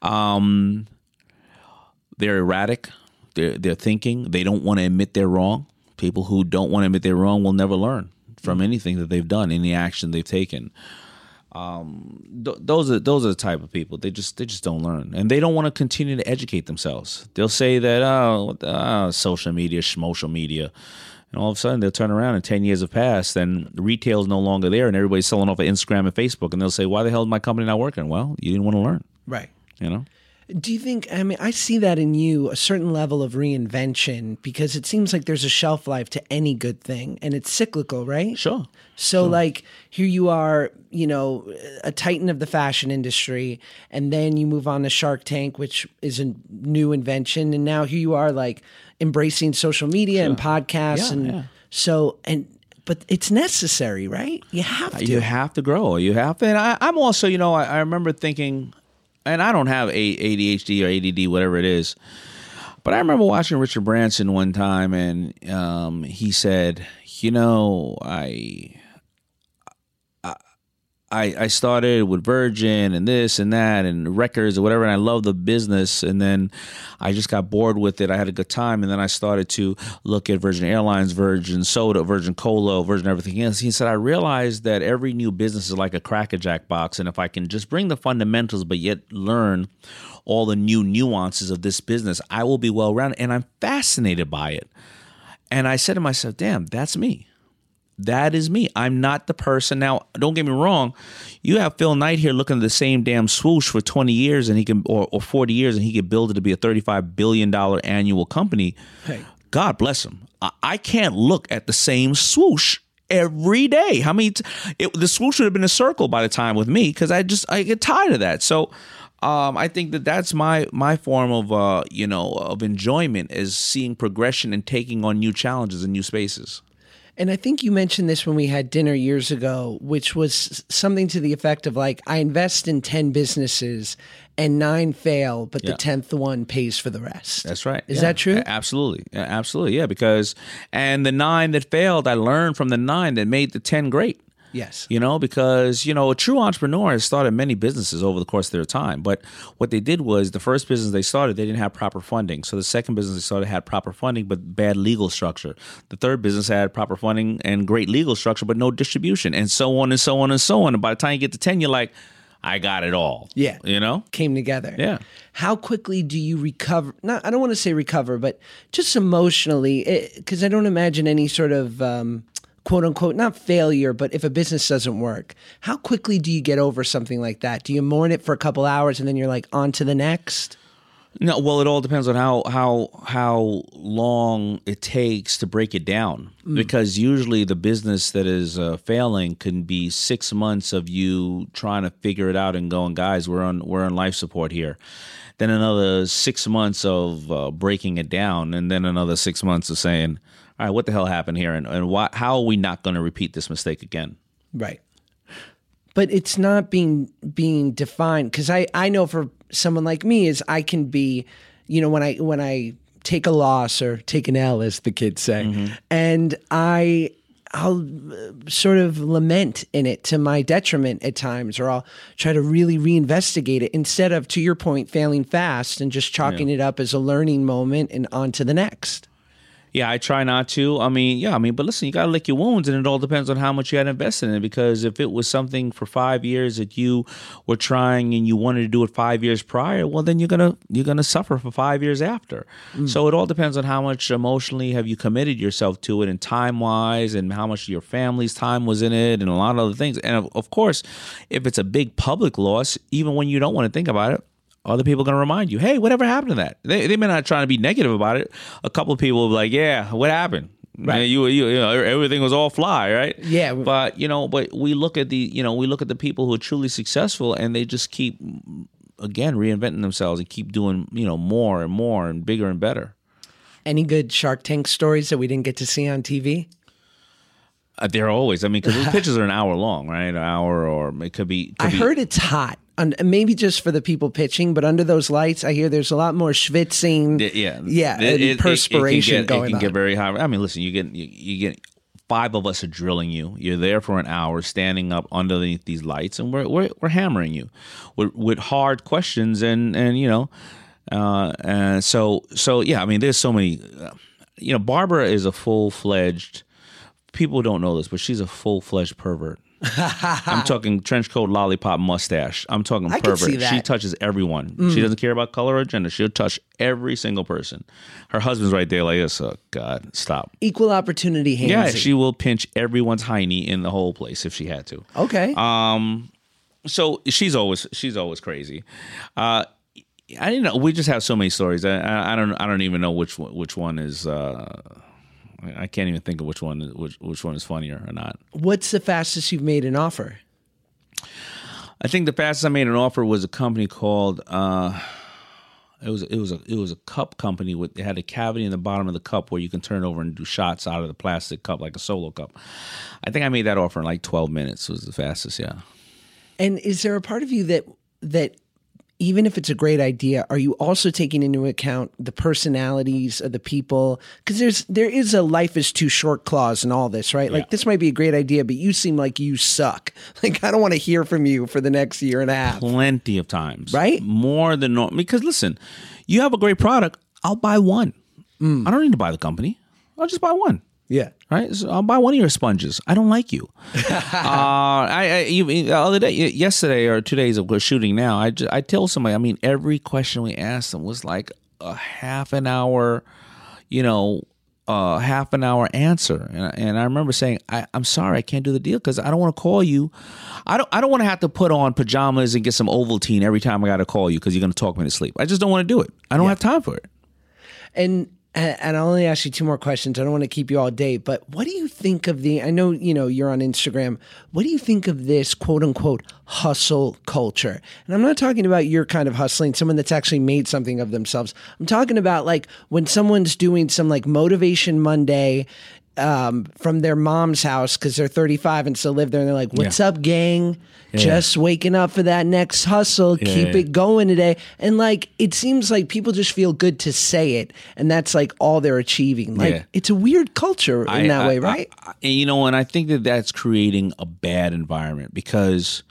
Um, they're erratic. They're they're thinking. They don't want to admit they're wrong. People who don't want to admit they're wrong will never learn from anything that they've done, any action they've taken. Um, th- those are those are the type of people. They just they just don't learn, and they don't want to continue to educate themselves. They'll say that oh, oh social media, social media. And all of a sudden, they'll turn around and 10 years have passed, and retail is no longer there, and everybody's selling off of Instagram and Facebook. And they'll say, Why the hell is my company not working? Well, you didn't want to learn, Right. you know? Do you think, I mean, I see that in you, a certain level of reinvention, because it seems like there's a shelf life to any good thing and it's cyclical, right? Sure. So, like, here you are, you know, a titan of the fashion industry, and then you move on to Shark Tank, which is a new invention. And now here you are, like, embracing social media and podcasts. Yeah, and yeah. so, and, but it's necessary, right? You have uh, to. You have to grow. You have to. And I, I'm also, you know, I, I remember thinking, and I don't have ADHD or ADD, whatever it is, but I remember watching Richard Branson one time, and um, he said, you know, I. I, I started with Virgin and this and that and records or whatever, and I love the business. And then I just got bored with it. I had a good time, and then I started to look at Virgin Airlines, Virgin Soda, Virgin Cola, Virgin everything else. He said I realized that every new business is like a Cracker Jack box, and if I can just bring the fundamentals but yet learn all the new nuances of this business, I will be well rounded. And I'm fascinated by it. And I said to myself, "Damn, that's me." That is me. I'm not the person. Now, don't get me wrong. You have Phil Knight here looking at the same damn swoosh for 20 years and he can or, or 40 years and he could build it to be a 35 billion dollar annual company. Hey. God bless him. I, I can't look at the same swoosh every day. How many t- it, the swoosh would have been a circle by the time with me cuz I just I get tired of that. So um, I think that that's my my form of uh, you know of enjoyment is seeing progression and taking on new challenges and new spaces. And I think you mentioned this when we had dinner years ago, which was something to the effect of like, I invest in 10 businesses and nine fail, but Yeah. the 10th one pays for the rest. That's right. Is Yeah. that true? Absolutely. Absolutely. Yeah. Because, and the nine that failed, I learned from the nine that made the 10 great. Yes. You know, because, you know, a true entrepreneur has started many businesses over the course of their time. But what they did was the first business they started, they didn't have proper funding. So the second business they started had proper funding, but bad legal structure. The third business had proper funding and great legal structure, but no distribution, and so on and so on and so on. And by the time you get to 10, you're like, I got it all. Yeah. You know? Came together. Yeah. How quickly do you recover? Not, I don't want to say recover, but just emotionally, because I don't imagine any sort of um, quote unquote, not failure, but if a business doesn't work, how quickly do you get over something like that? Do you mourn it for a couple hours and then you're like, on to the next? No, well, it all depends on how how how long it takes to break it down. Because usually the business that is uh, failing can be six months of you trying to figure it out and going, guys, we're on we're on life support here. Then another six months of uh, breaking it down, and then another six months of saying, all right, what the hell happened here, and and why, how are we not going to repeat this mistake again? Right. But it's not being being defined because I I know for someone like me is I can be, you know, when I when I take a loss or take an L as the kids say, and I I'll uh, sort of lament in it to my detriment at times, or I'll try to really reinvestigate it instead of, to your point, failing fast and just chalking it up as a learning moment and on to the next. Yeah, I try not to. I mean, yeah, I mean, but listen, you got to lick your wounds, and it all depends on how much you had invested in it. Because if it was something for five years that you were trying and you wanted to do it five years prior, well, then you're gonna you're gonna suffer for five years after. Mm. So it all depends on how much emotionally have you committed yourself to it, and time wise, and how much your family's time was in it, and a lot of other things. And of, of course, if it's a big public loss, even when you don't want to think about it, other people are going to remind you, hey, whatever happened to that? They, they may not try to be negative about it. A couple of people will be like, yeah, what happened? Right. You, you, you know, everything was all fly, right? Yeah. But, you know, but we look at the, you know, we look at the people who are truly successful and they just keep, again, reinventing themselves and keep doing, you know, more and more and bigger and better. Any good Shark Tank stories that we didn't get to see on TV? Uh, they're always, I mean, because the pitches are an hour long, right? An hour or it could be. Could I be, heard it's hot. And maybe just for the people pitching, but under those lights, I hear there's a lot more schwitzing. yeah, yeah, It- it- perspiration it can get, going It can on. get very high. I mean, listen, you get you, you get five of us are drilling you. You're there for an hour, standing up underneath these lights, and we're we're, we're hammering you with with hard questions, and and you know, uh, and so so yeah. I mean, there's so many. Uh, you know, Barbara is a full fledged. People don't know this, but she's a full fledged pervert. I'm talking trench coat, lollipop, mustache. I'm talking I pervert. Mm. She touches everyone. She doesn't care about color or gender. She'll touch every single person. Her husband's right there, like this. Oh God, stop. Equal opportunity hands. Yeah, she will pinch everyone's hiney in the whole place if she had to. Okay. Um, so she's always she's always crazy. Uh, I didn't know. We just have so many stories. I, I, I don't I don't even know which one, which one is. Uh, I can't even think of which one which which one is funnier or not. What's the fastest you've made an offer? I think the fastest I made an offer was a company called. Uh, it was it was a it was a cup company with it had a cavity in the bottom of the cup where you can turn it over and do shots out of the plastic cup like a solo cup. I think I made that offer in like twelve minutes. Was the fastest, yeah. And is there a part of you that that even if it's a great idea, are you also taking into account the personalities of the people? Because there's there is a life is too short clause in all this, right? Like this might be a great idea, but you seem like you suck. Like I don't want to hear from you for the next year and a half. plenty of times, Right? More than normal. Because listen, you have a great product. I'll buy one. Mm. I don't need to buy the company. I'll just buy one. Yeah. Right, so I'll buy one of your sponges. I don't like you. uh, I, I even the other day, yesterday or two days of shooting now. I just, I tell somebody. I mean, every question we asked them was like a half an hour, you know, uh, half an hour answer. And, I- and I remember saying, I, "I'm sorry, I can't do the deal because I don't want to call you. I don't. I don't want to have to put on pajamas and get some Ovaltine every time I got to call you because you're going to talk me to sleep. I just don't want to do it. I don't have time for it. And and I'll only ask you two more questions. I don't want to keep you all day, but what do you think of the I know, you know, you're on Instagram. What do you think of this quote unquote hustle culture? And I'm not talking about your kind of hustling, someone that's actually made something of themselves. I'm talking about like when someone's doing some like motivation Monday um, from their mom's house because they're 35 and still live there, and they're like, "What's up, gang? Just waking up for that next hustle. Keep yeah. it going today." And like, it seems like people just feel good to say it, and that's like all they're achieving. Like, Yeah. it's a weird culture in I- that I- way, right? I- and you know, and I think that that's creating a bad environment because,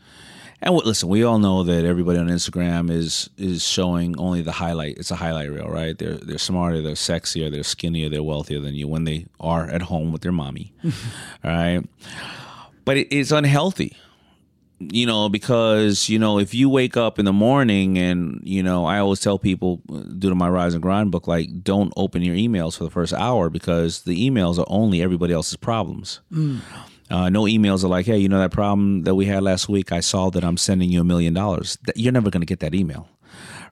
and what, listen, we all know that everybody on Instagram is is showing only the highlight. It's a highlight reel, right? They're they're smarter, they're sexier, they're skinnier, they're wealthier than you when they are at home with their mommy, right? But it, it's unhealthy you know, because you know, if you wake up in the morning and you know, I always tell people uh, due to my rise and grind book, like, don't open your emails for the first hour because the emails are only everybody else's problems. Uh, no emails are like, hey, you know that problem that we had last week? I solved it. I'm sending you a million dollars. You're never going to get that email.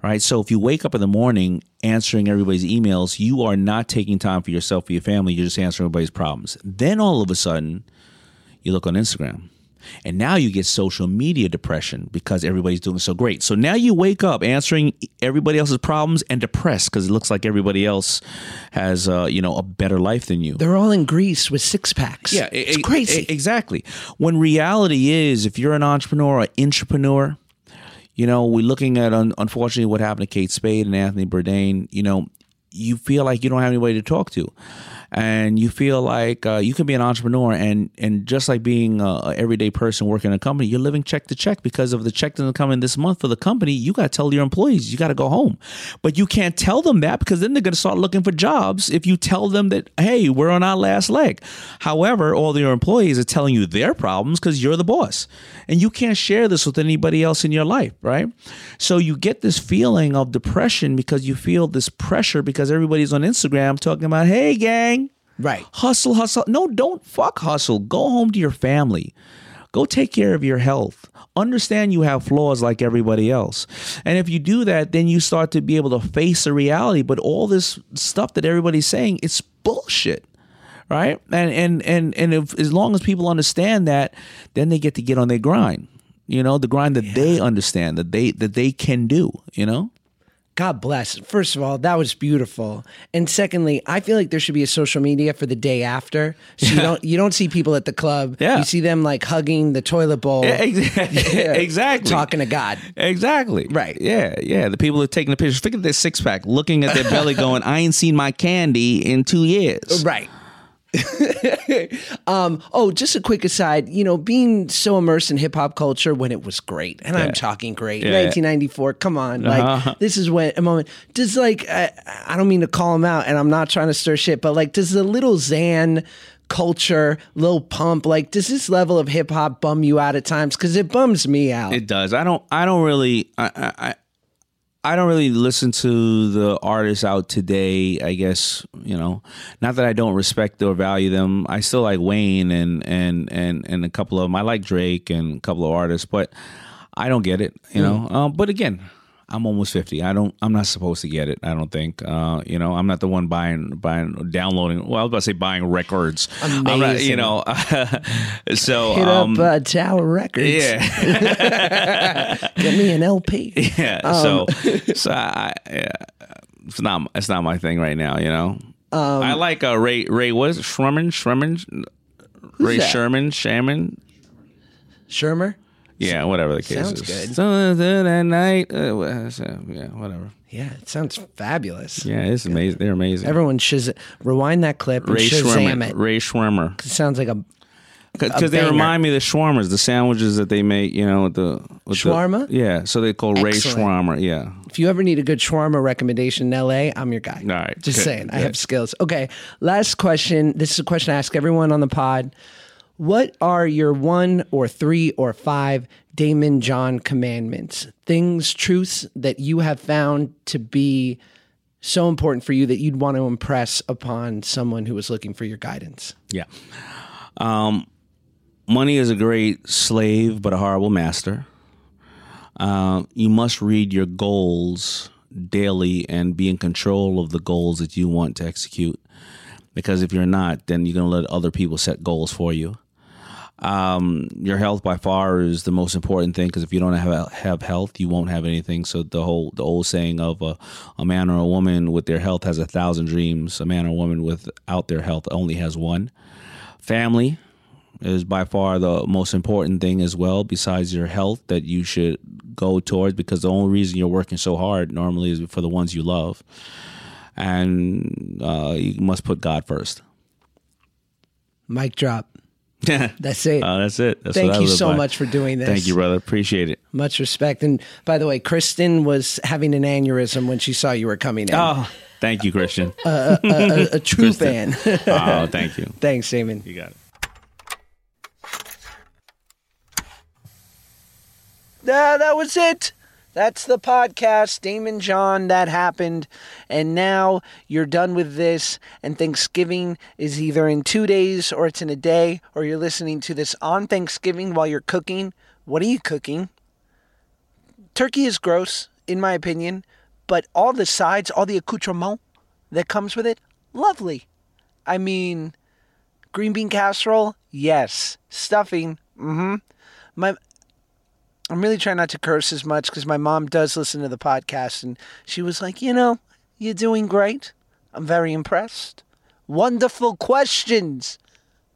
Right. So if you wake up in the morning answering everybody's emails, you are not taking time for yourself, for your family. You're just answering everybody's problems. Then all of a sudden, you look on Instagram. And now you get social media depression because everybody's doing so great. So now you wake up answering everybody else's problems and depressed because it looks like everybody else has, uh, you know, a better life than you. They're all in Greece with six packs. Yeah, it's crazy. e- exactly. When reality is, if you're an entrepreneur or entrepreneur, you know, we're looking at un- unfortunately what happened to Kate Spade and Anthony Bourdain. You know, you feel like you don't have anybody to talk to. And you feel like uh, you can be an entrepreneur and and just like being a, a everyday person working in a company, you're living check to check because of the check that's coming this month for the company. You got to tell your employees you got to go home, but you can't tell them that because then they're going to start looking for jobs. If you tell them that hey, we're on our last leg. However, all your employees are telling you their problems because you're the boss, and you can't share this with anybody else in your life, right? So you get this feeling of depression because you feel this pressure because everybody's on Instagram talking about hey gang Right. Hustle, hustle. No, don't fuck hustle. Go home to your family. Go take care of your health. Understand you have flaws like everybody else. And if you do that, then you start to be able to face the reality. But all this stuff that everybody's saying, it's bullshit. Right? And and and and if as long as people understand that, then they get to get on their grind. You know, the grind that they understand, that they that they can do, you know? God bless. First of all, that was beautiful. And secondly, I feel like there should be a social media for the day after. So you don't you don't see people at the club. Yeah. You see them like hugging the toilet bowl. Exactly. exactly. Talking to God. Exactly. Right. Yeah. Yeah. The people are taking the pictures. Look at their six pack, looking at their belly, going, "I ain't seen my candy in two years." Right. um, oh, just a quick aside. You know, being so immersed in hip hop culture when it was great, and I'm talking great. Yeah. 1994. Come on, like Uh-huh. this is when a moment. Does like I, I don't mean to call him out, and I'm not trying to stir shit, but like, does the Lil Xan culture, Lil Pump, like, does this level of hip hop bum you out at times? Because it bums me out. It does. I don't. I don't really. I. I, I don't really listen to the artists out today. I guess you know, not that I don't respect or value them. I still like Wayne and and and and a couple of them. I like Drake and a couple of artists, but I don't get it. You know. Um, but again, I'm almost fifty. I don't. I'm not supposed to get it. I don't think. Uh, you know, I'm not the one buying, buying, downloading. Well, I was about to say buying records. I'm not. You know. so Hit um, up uh, Tower Records. yeah. Get me an LP. Yeah. Um, so, so I, yeah, it's not it's not my thing right now. You know. Um, I like uh, Ray Ray was Sherman Sherman Ray that? Sherman Sherman. Shermer? Yeah, whatever the case Sounds is. good. So that night, uh, so, yeah, whatever. Yeah, it sounds fabulous. Yeah, it's amazing. They're amazing. Everyone shiz rewind that clip and Ray Shazam Schwimmer. it. Ray Schwimmer. It sounds like a Because they banger. remind me of the shawarmas, the sandwiches that they make, you know, with the with the- Shawarma? yeah, so they call Ray Excellent. Yeah. if you ever need a good shawarma recommendation in LA, I'm your guy. All right, Just good, saying, I good. have skills. Okay, last question. This is a question I ask everyone on the pod. What are your one or three or five Daymond John commandments? Things, truths that you have found to be so important for you that you'd want to impress upon someone who is looking for your guidance? Yeah. Um, money is a great slave, but a horrible master. Um, you must read your goals daily and be in control of the goals that you want to execute. Because if you're not, then you're going to let other people set goals for you. Um, your health by far is the most important thing because if you don't have have health, you won't have anything. So the whole the old saying of a, a man or a woman with their health has a thousand dreams. A man or woman without their health only has one. Family is by far the most important thing as well, besides your health that you should go towards because the only reason you're working so hard normally is for the ones you love. And uh, you must put God first. Mic drop. That's That's it. Uh, that's it. That's Thank you so by. much for doing this. Thank you, brother. Appreciate it. Much respect. And by the way, Kristen was having an aneurysm when she saw you were coming in. Oh, thank you, Christian. a, a true fan. oh, thank you. Thanks, Daymond. You got it. Ah, that was it. That's the podcast. Daymond John, that happened. And now you're done with this, and Thanksgiving is either in two days or it's in a day, or you're listening to this on Thanksgiving while you're cooking. What are you cooking? Turkey is gross, in my opinion, but all the sides, all the accoutrement that comes with it, lovely. I mean, green bean casserole, yes. Stuffing, mm-hmm. My I'm really trying not to curse as much because my mom does listen to the podcast, and she was like, "You know, you're doing great. I'm very impressed. Wonderful questions,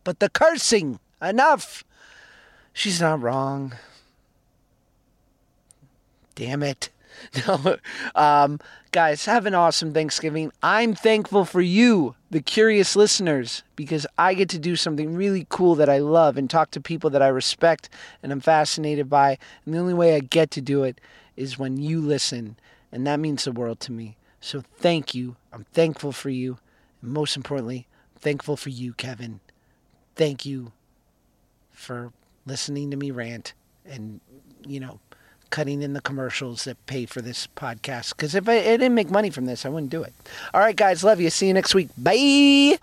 but the cursing enough." She's not wrong. Damn it. No, um, guys, have an awesome Thanksgiving. I'm thankful for you, the curious listeners, because I get to do something really cool that I love and talk to people that I respect and I'm fascinated by. And the only way I get to do it is when you listen, and that means the world to me. So thank you. I'm thankful for you. And most importantly, I'm thankful for you, Kevin. Thank you for listening to me rant and, you know, cutting in the commercials that pay for this podcast. Because if I, I didn't make money from this, I wouldn't do it. All right, guys, love you. See you next week. Bye.